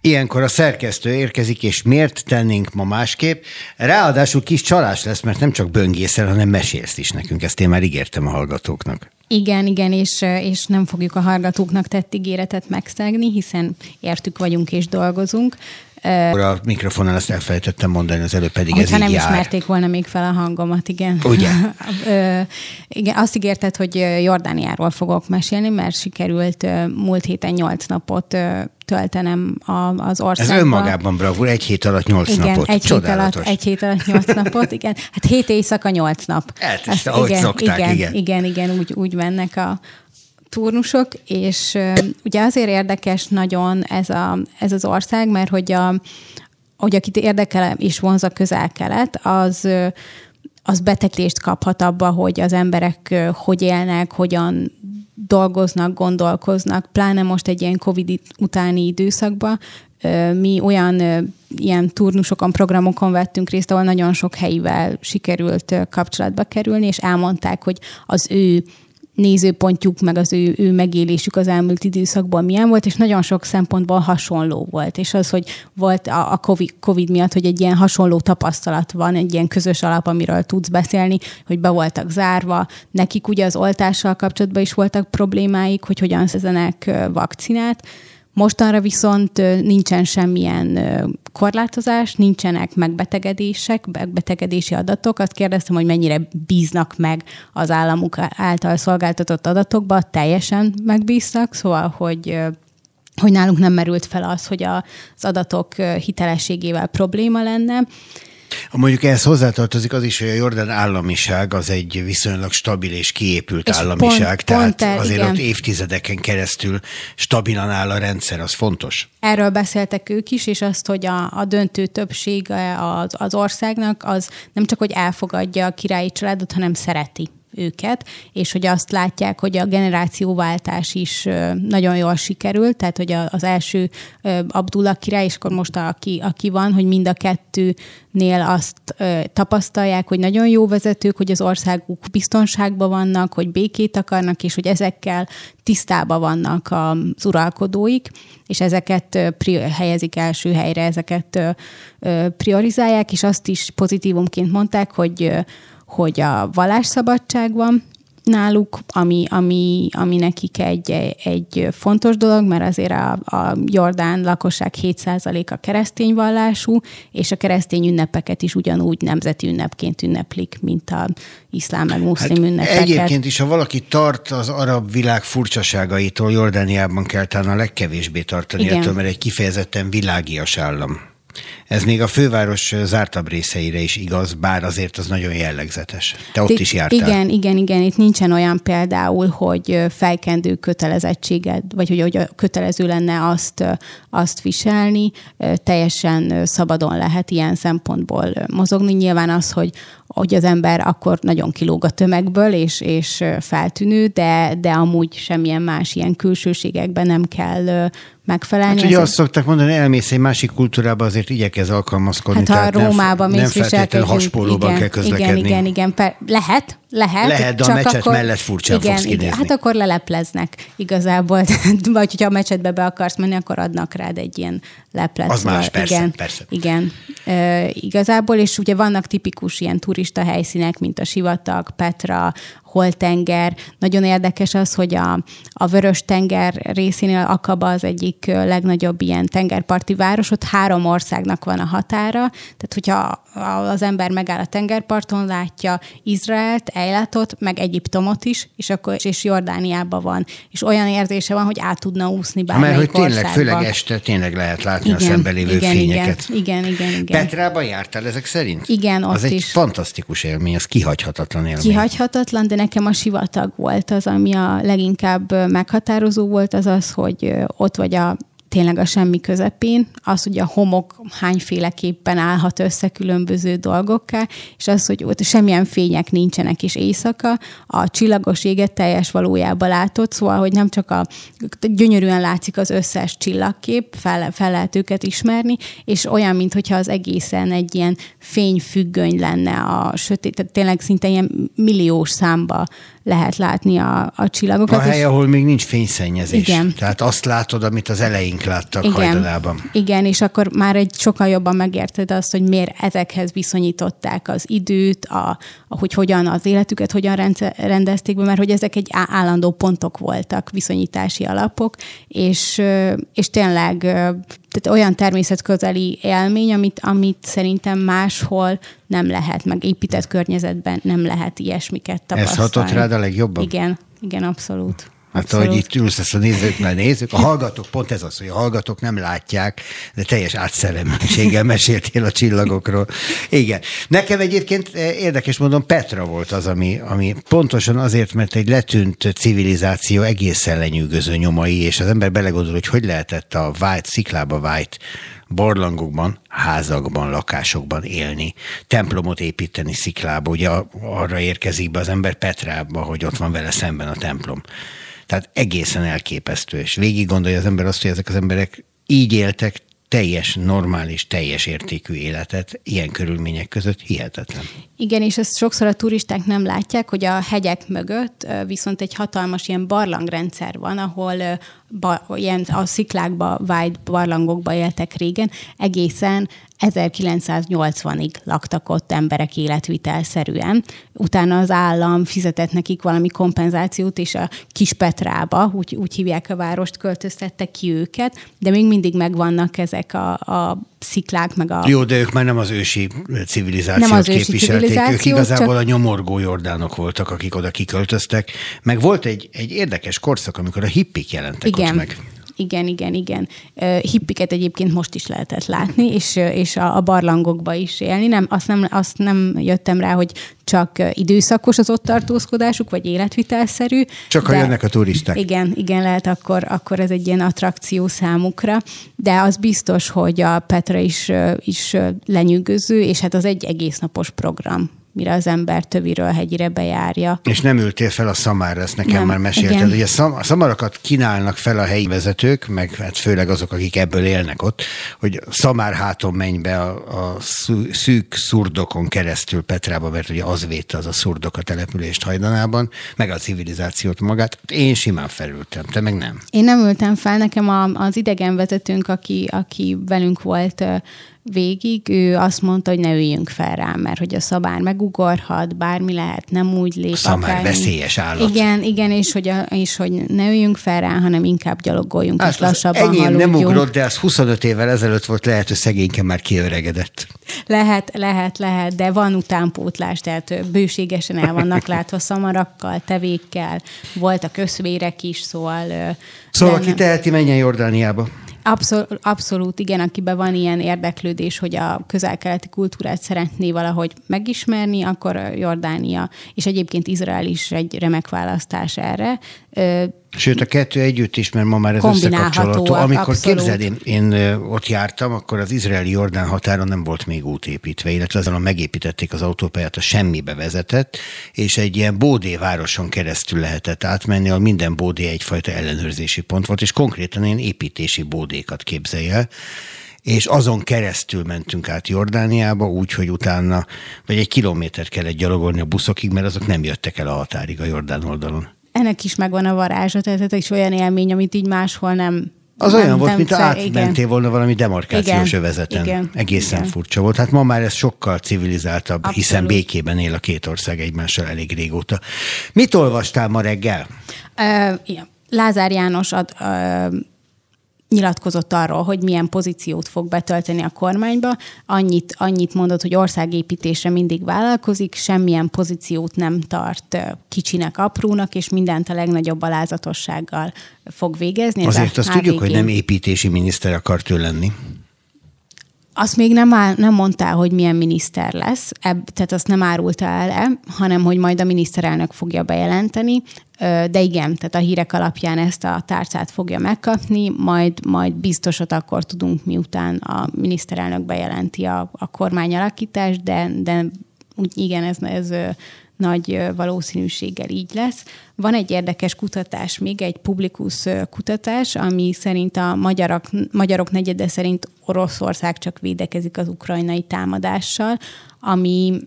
Ilyenkor a szerkesztő érkezik, és miért tennénk ma másképp? Ráadásul kis csalás lesz, mert nem csak böngészel, hanem mesélsz is nekünk. Ezt én már ígértem a hallgatóknak. Igen, igen, és, és nem fogjuk a hallgatóknak tett ígéretet megszegni, hiszen értük vagyunk és dolgozunk. A mikrofonon ezt elfelejtettem mondani, az előbb pedig Hogyha ez nem ismerték volna még fel a hangomat, igen. Ugye? igen, azt ígérted, hogy Jordániáról fogok mesélni, mert sikerült múlt héten nyolc napot töltenem az országban. Ez önmagában bravúr, egy hét alatt nyolc igen, napot. Egy hét, alatt, egy hét alatt nyolc napot, igen. Hát hét éjszaka nyolc nap. Ezt, ahogy igen, szokták, igen. Igen, igen, igen, úgy, úgy mennek a, turnusok, és ugye azért érdekes nagyon ez, a, ez az ország, mert hogy, a, hogy akit érdekel és vonz a közel-kelet, az, az beteglést kaphat abba, hogy az emberek hogy élnek, hogyan dolgoznak, gondolkoznak, pláne most egy ilyen Covid utáni időszakban, mi olyan ilyen turnusokon, programokon vettünk részt, ahol nagyon sok helyivel sikerült kapcsolatba kerülni, és elmondták, hogy az ő nézőpontjuk, meg az ő, ő megélésük az elmúlt időszakban milyen volt, és nagyon sok szempontból hasonló volt. És az, hogy volt a, a COVID, COVID miatt, hogy egy ilyen hasonló tapasztalat van, egy ilyen közös alap, amiről tudsz beszélni, hogy be voltak zárva. Nekik ugye az oltással kapcsolatban is voltak problémáik, hogy hogyan szezenek vakcinát. Mostanra viszont nincsen semmilyen korlátozás, nincsenek megbetegedések, megbetegedési adatok. Azt kérdeztem, hogy mennyire bíznak meg az államuk által szolgáltatott adatokba, teljesen megbíznak, szóval, hogy hogy nálunk nem merült fel az, hogy az adatok hitelességével probléma lenne. Mondjuk ehhez hozzátartozik az is, hogy a Jordán államiság az egy viszonylag stabil és kiépült és államiság, pont, tehát pont el, azért igen. ott évtizedeken keresztül stabilan áll a rendszer, az fontos. Erről beszéltek ők is, és azt, hogy a, a döntő többsége az, az országnak az nem csak, hogy elfogadja a királyi családot, hanem szereti őket, és hogy azt látják, hogy a generációváltás is nagyon jól sikerült, tehát hogy az első Abdullah király, és akkor most aki, aki van, hogy mind a kettőnél azt tapasztalják, hogy nagyon jó vezetők, hogy az országuk biztonságban vannak, hogy békét akarnak, és hogy ezekkel tisztában vannak az uralkodóik, és ezeket helyezik első helyre, ezeket priorizálják, és azt is pozitívumként mondták, hogy hogy a vallásszabadság van náluk, ami, ami, ami nekik egy, egy fontos dolog, mert azért a, a Jordán lakosság 7%-a keresztény vallású, és a keresztény ünnepeket is ugyanúgy nemzeti ünnepként ünneplik, mint a iszlám meg muszlim hát ünnepeket. Egyébként is, ha valaki tart az arab világ furcsaságaitól, Jordániában kell talán a legkevésbé tartani Igen. ettől, mert egy kifejezetten világias állam. Ez még a főváros zártabb részeire is igaz, bár azért az nagyon jellegzetes. Te ott is jártál. Igen, igen, igen. Itt nincsen olyan például, hogy felkendő kötelezettséged, vagy hogy, hogy kötelező lenne azt, azt viselni. Teljesen szabadon lehet ilyen szempontból mozogni. Nyilván az, hogy hogy az ember akkor nagyon kilóg a tömegből, és, és feltűnő, de, de amúgy semmilyen más ilyen külsőségekben nem kell megfelelni. Hát ugye azt szokták mondani, elmész egy másik kultúrába, azért igyekez alkalmazkodni. Hát ha Rómában nem, nem feltétlenül haspólóban igen, kell közlekedni. Igen, igen, igen. Lehet, lehet. Lehet, de csak a mecset akkor, mellett furcsán igen, fogsz kinézni. Igen, hát akkor lelepleznek igazából. Vagy hogyha a mecsetbe be akarsz menni, akkor adnak rád egy ilyen leplet. Az más, persze, igen, persze. Igen, e, igazából, és ugye vannak tipikus ilyen turista helyszínek, mint a Sivatag, Petra, hol tenger. Nagyon érdekes az, hogy a, a Vörös tenger részénél Akaba az egyik legnagyobb ilyen tengerparti város, ott három országnak van a határa, tehát hogyha az ember megáll a tengerparton, látja Izraelt, Ejlatot, meg Egyiptomot is, és akkor és Jordániában van. És olyan érzése van, hogy át tudna úszni bármelyik Mert hogy tényleg, országba. főleg este tényleg lehet látni Igen, a szemben lévő igen, fényeket. Igen, igen, igen. igen. Petrában jártál ezek szerint? Igen, ott Az egy is. fantasztikus élmény, az kihagyhatatlan élmény. Kihagyhatatlan, de nekem a sivatag volt az, ami a leginkább meghatározó volt, az az, hogy ott vagy a tényleg a semmi közepén, az, hogy a homok hányféleképpen állhat össze különböző dolgokká, és az, hogy ott semmilyen fények nincsenek is éjszaka, a csillagos éget teljes valójában látod, szóval, hogy nem csak a gyönyörűen látszik az összes csillagkép, fel, fel lehet őket ismerni, és olyan, mintha az egészen egy ilyen fényfüggöny lenne a sötét, tehát tényleg szinte ilyen milliós számba lehet látni a, a csillagokat. A hely, ahol még nincs fényszennyezés. Igen. Tehát azt látod, amit az eleink láttak Igen. hajdanában. Igen, és akkor már egy sokkal jobban megérted azt, hogy miért ezekhez viszonyították az időt, a, hogy hogyan az életüket, hogyan rendezték be, mert hogy ezek egy állandó pontok voltak, viszonyítási alapok, és, és tényleg tehát olyan természetközeli élmény, amit, amit szerintem máshol nem lehet, meg épített környezetben nem lehet ilyesmiket Ez tapasztalni. hatott rád a legjobban? Igen, igen, abszolút. Hát ahogy itt ülsz, ezt a nézőknek nézzük, a hallgatók, pont ez az, hogy a hallgatók nem látják, de teljes átszellemültséggel meséltél a csillagokról. Igen. Nekem egyébként eh, érdekes mondom, Petra volt az, ami, ami pontosan azért, mert egy letűnt civilizáció egészen lenyűgöző nyomai, és az ember belegondol, hogy hogy lehetett a vájt, sziklába vájt barlangokban, házakban, lakásokban élni, templomot építeni sziklába, ugye arra érkezik be az ember Petrába, hogy ott van vele szemben a templom. Tehát egészen elképesztő, és végig gondolja az ember azt, hogy ezek az emberek így éltek teljes, normális, teljes értékű életet ilyen körülmények között hihetetlen. Igen, és ezt sokszor a turisták nem látják, hogy a hegyek mögött viszont egy hatalmas ilyen barlangrendszer van, ahol ba, ilyen a sziklákba vájt barlangokba éltek régen, egészen 1980-ig laktak ott emberek életvitelszerűen. Utána az állam fizetett nekik valami kompenzációt, és a Kispetrába, úgy, úgy hívják a várost, költöztette ki őket, de még mindig megvannak ezek a, a sziklák, meg a... Jó, de ők már nem az ősi civilizációt Nem az ősi képviselték, ők igazából csak- a nyomorgó jordánok voltak, akik oda kiköltöztek. Meg volt egy, egy érdekes korszak, amikor a hippik jelentek Igen. ott meg. Igen, igen, igen. Hippiket egyébként most is lehetett látni, és, és a, a barlangokba is élni. Nem, azt, nem, azt nem jöttem rá, hogy csak időszakos az ott tartózkodásuk, vagy életvitelszerű. Csak ha jönnek a turisták. Igen, igen, lehet akkor, akkor ez egy ilyen attrakció számukra, de az biztos, hogy a Petra is, is lenyűgöző, és hát az egy egész napos program mire az ember töviről hegyire bejárja. És nem ültél fel a szamára, ezt nekem Nem, már mesélted. igen. Ugye szam, a szamarakat kínálnak fel a helyi vezetők, meg hát főleg azok, akik ebből élnek ott, hogy szamár háton menj be a, a szű- szűk szurdokon keresztül Petrába, mert ugye az védte az a szurdok a települést hajdanában, meg a civilizációt magát. Én simán felültem, te meg nem. Én nem ültem fel, nekem a, az idegenvezetőnk, aki, aki velünk volt végig, ő azt mondta, hogy ne üljünk fel rá, mert hogy a szabár megugorhat, bármi lehet, nem úgy lép. Szamár akármi. veszélyes állat. Igen, igen, és hogy, a, és hogy ne üljünk fel rá, hanem inkább gyalogoljunk, és Hát az lassabban enyém nem ugrott, de az 25 évvel ezelőtt volt, lehet, hogy szegényke már kiöregedett. Lehet, lehet, lehet, de van utánpótlás, tehát bőségesen el vannak látva szamarakkal, tevékkel, voltak összvérek is, szóval... Szóval, aki teheti, menjen Jordániába. Abszolút, abszolút, igen, akiben van ilyen érdeklődés, hogy a közel-keleti kultúrát szeretné valahogy megismerni, akkor Jordánia, és egyébként Izrael is egy remek választás erre. Sőt, a kettő együtt is, mert ma már ez összekapcsolható. Amikor abszolút. képzeld, én, én ott jártam, akkor az izraeli-jordán határon nem volt még út építve, illetve azon megépítették az autópályát, a semmibe vezetett, és egy ilyen Bódé városon keresztül lehetett átmenni, ahol minden Bódé egyfajta ellenőrzési pont volt, és konkrétan ilyen építési bódékat képzelj el és azon keresztül mentünk át Jordániába, úgy, hogy utána, vagy egy kilométert kellett gyalogolni a buszokig, mert azok nem jöttek el a határig a Jordán oldalon. Ennek is megvan a varázsa, tehát ez is olyan élmény, amit így máshol nem Az nem, olyan volt, mint átmentél volna valami demarkációs igen, övezeten. Igen, Egészen igen. furcsa volt. Hát ma már ez sokkal civilizáltabb, Abszolút. hiszen békében él a két ország egymással elég régóta. Mit olvastál ma reggel? Uh, igen. Lázár János ad, uh, nyilatkozott arról, hogy milyen pozíciót fog betölteni a kormányba. Annyit, annyit mondott, hogy országépítésre mindig vállalkozik, semmilyen pozíciót nem tart kicsinek, aprónak, és mindent a legnagyobb alázatossággal fog végezni. Azért azt tudjuk, hogy nem építési miniszter akart ő lenni. Azt még nem, áll, nem mondta, hogy milyen miniszter lesz, ebb, tehát azt nem árulta el, hanem hogy majd a miniszterelnök fogja bejelenteni, de igen, tehát a hírek alapján ezt a tárcát fogja megkapni, majd, majd biztosat akkor tudunk, miután a miniszterelnök bejelenti a, a kormányalakítást, de, de úgy igen, ez, ez nagy valószínűséggel így lesz. Van egy érdekes kutatás, még egy publikus kutatás, ami szerint a magyarok, magyarok negyede szerint Oroszország csak védekezik az ukrajnai támadással, ami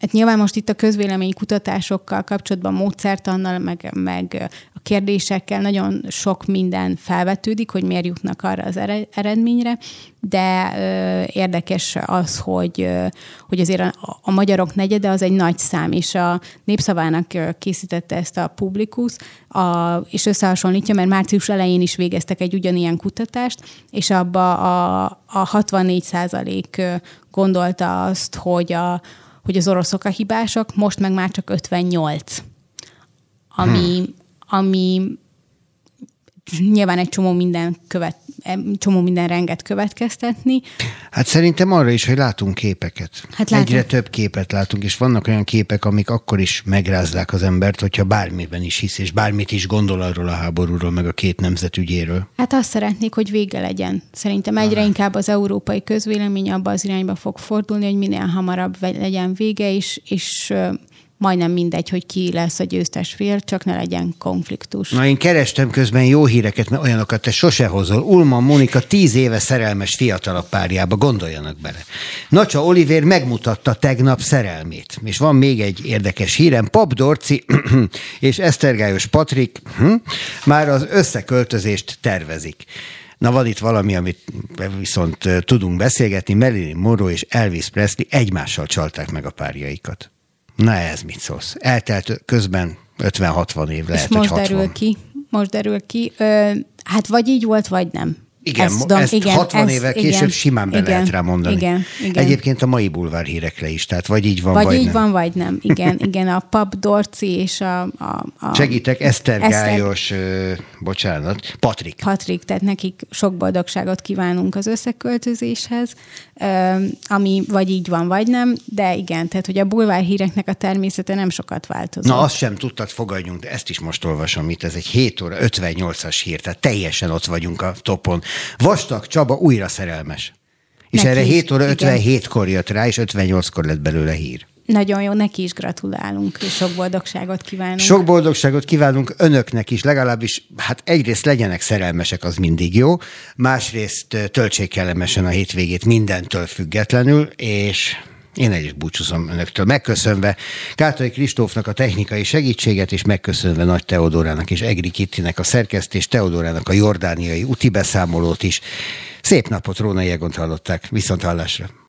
Hát nyilván most itt a közvélemény kutatásokkal kapcsolatban, módszertannal, meg, meg a kérdésekkel nagyon sok minden felvetődik, hogy miért jutnak arra az eredményre, de ö, érdekes az, hogy, ö, hogy azért a, a magyarok negyede az egy nagy szám, és a népszavának készítette ezt a publikus, a, és összehasonlítja, mert március elején is végeztek egy ugyanilyen kutatást, és abba a, a 64 százalék gondolta azt, hogy a, hogy az oroszok a hibásak, most meg már csak 58. Ami, hmm. ami nyilván egy csomó minden követ, csomó minden renget következtetni. Hát szerintem arra is, hogy látunk képeket. Hát látunk. Egyre több képet látunk, és vannak olyan képek, amik akkor is megrázzák az embert, hogyha bármiben is hisz, és bármit is gondol arról a háborúról, meg a két nemzet ügyéről. Hát azt szeretnék, hogy vége legyen. Szerintem egyre ah. inkább az európai közvélemény abba az irányba fog fordulni, hogy minél hamarabb legyen vége, és, és majdnem mindegy, hogy ki lesz a győztes fél, csak ne legyen konfliktus. Na én kerestem közben jó híreket, mert olyanokat te sose hozol. Ulman Monika tíz éve szerelmes fiatalabb párjába, gondoljanak bele. Nacsa Oliver megmutatta tegnap szerelmét. És van még egy érdekes hírem. Pap Dorci és Esztergályos Patrik hm, már az összeköltözést tervezik. Na van itt valami, amit viszont tudunk beszélgetni. Marilyn Monroe és Elvis Presley egymással csalták meg a párjaikat. Na ez mit szólsz? Eltelt közben 50-60 év lehet, És most hogy 60. derül ki, most derül ki. Ö, hát vagy így volt, vagy nem. Igen, ezt, ezt igen, 60 évvel később igen, simán be igen, lehet rá mondani. Igen, igen. Egyébként a mai bulvár hírekre is, tehát vagy így van, vagy, vagy így nem. van, vagy nem. Igen, igen, a Pap Dorci és a... a, a Segítek, Eszter, Eszter Gályos, uh, bocsánat, Patrik. Patrik, tehát nekik sok boldogságot kívánunk az összeköltözéshez, ami vagy így van, vagy nem, de igen, tehát hogy a bulvár híreknek a természete nem sokat változott. Na, azt sem tudtad, fogadjunk, de ezt is most olvasom itt, ez egy 7 óra 58-as hír, tehát teljesen ott vagyunk a topon. Vastag Csaba újra szerelmes. És neki erre 7 óra 57-kor jött rá, és 58-kor lett belőle hír. Nagyon jó, neki is gratulálunk, és sok boldogságot kívánunk. Sok boldogságot kívánunk önöknek is, legalábbis, hát egyrészt legyenek szerelmesek, az mindig jó, másrészt töltsék kellemesen a hétvégét mindentől függetlenül, és én egy is búcsúzom önöktől. Megköszönve Kátai Kristófnak a technikai segítséget, és megköszönve Nagy Teodorának és Egri Kittinek a szerkesztés, Teodorának a jordániai úti beszámolót is. Szép napot, Róna Jegont hallották. Viszont hallásra.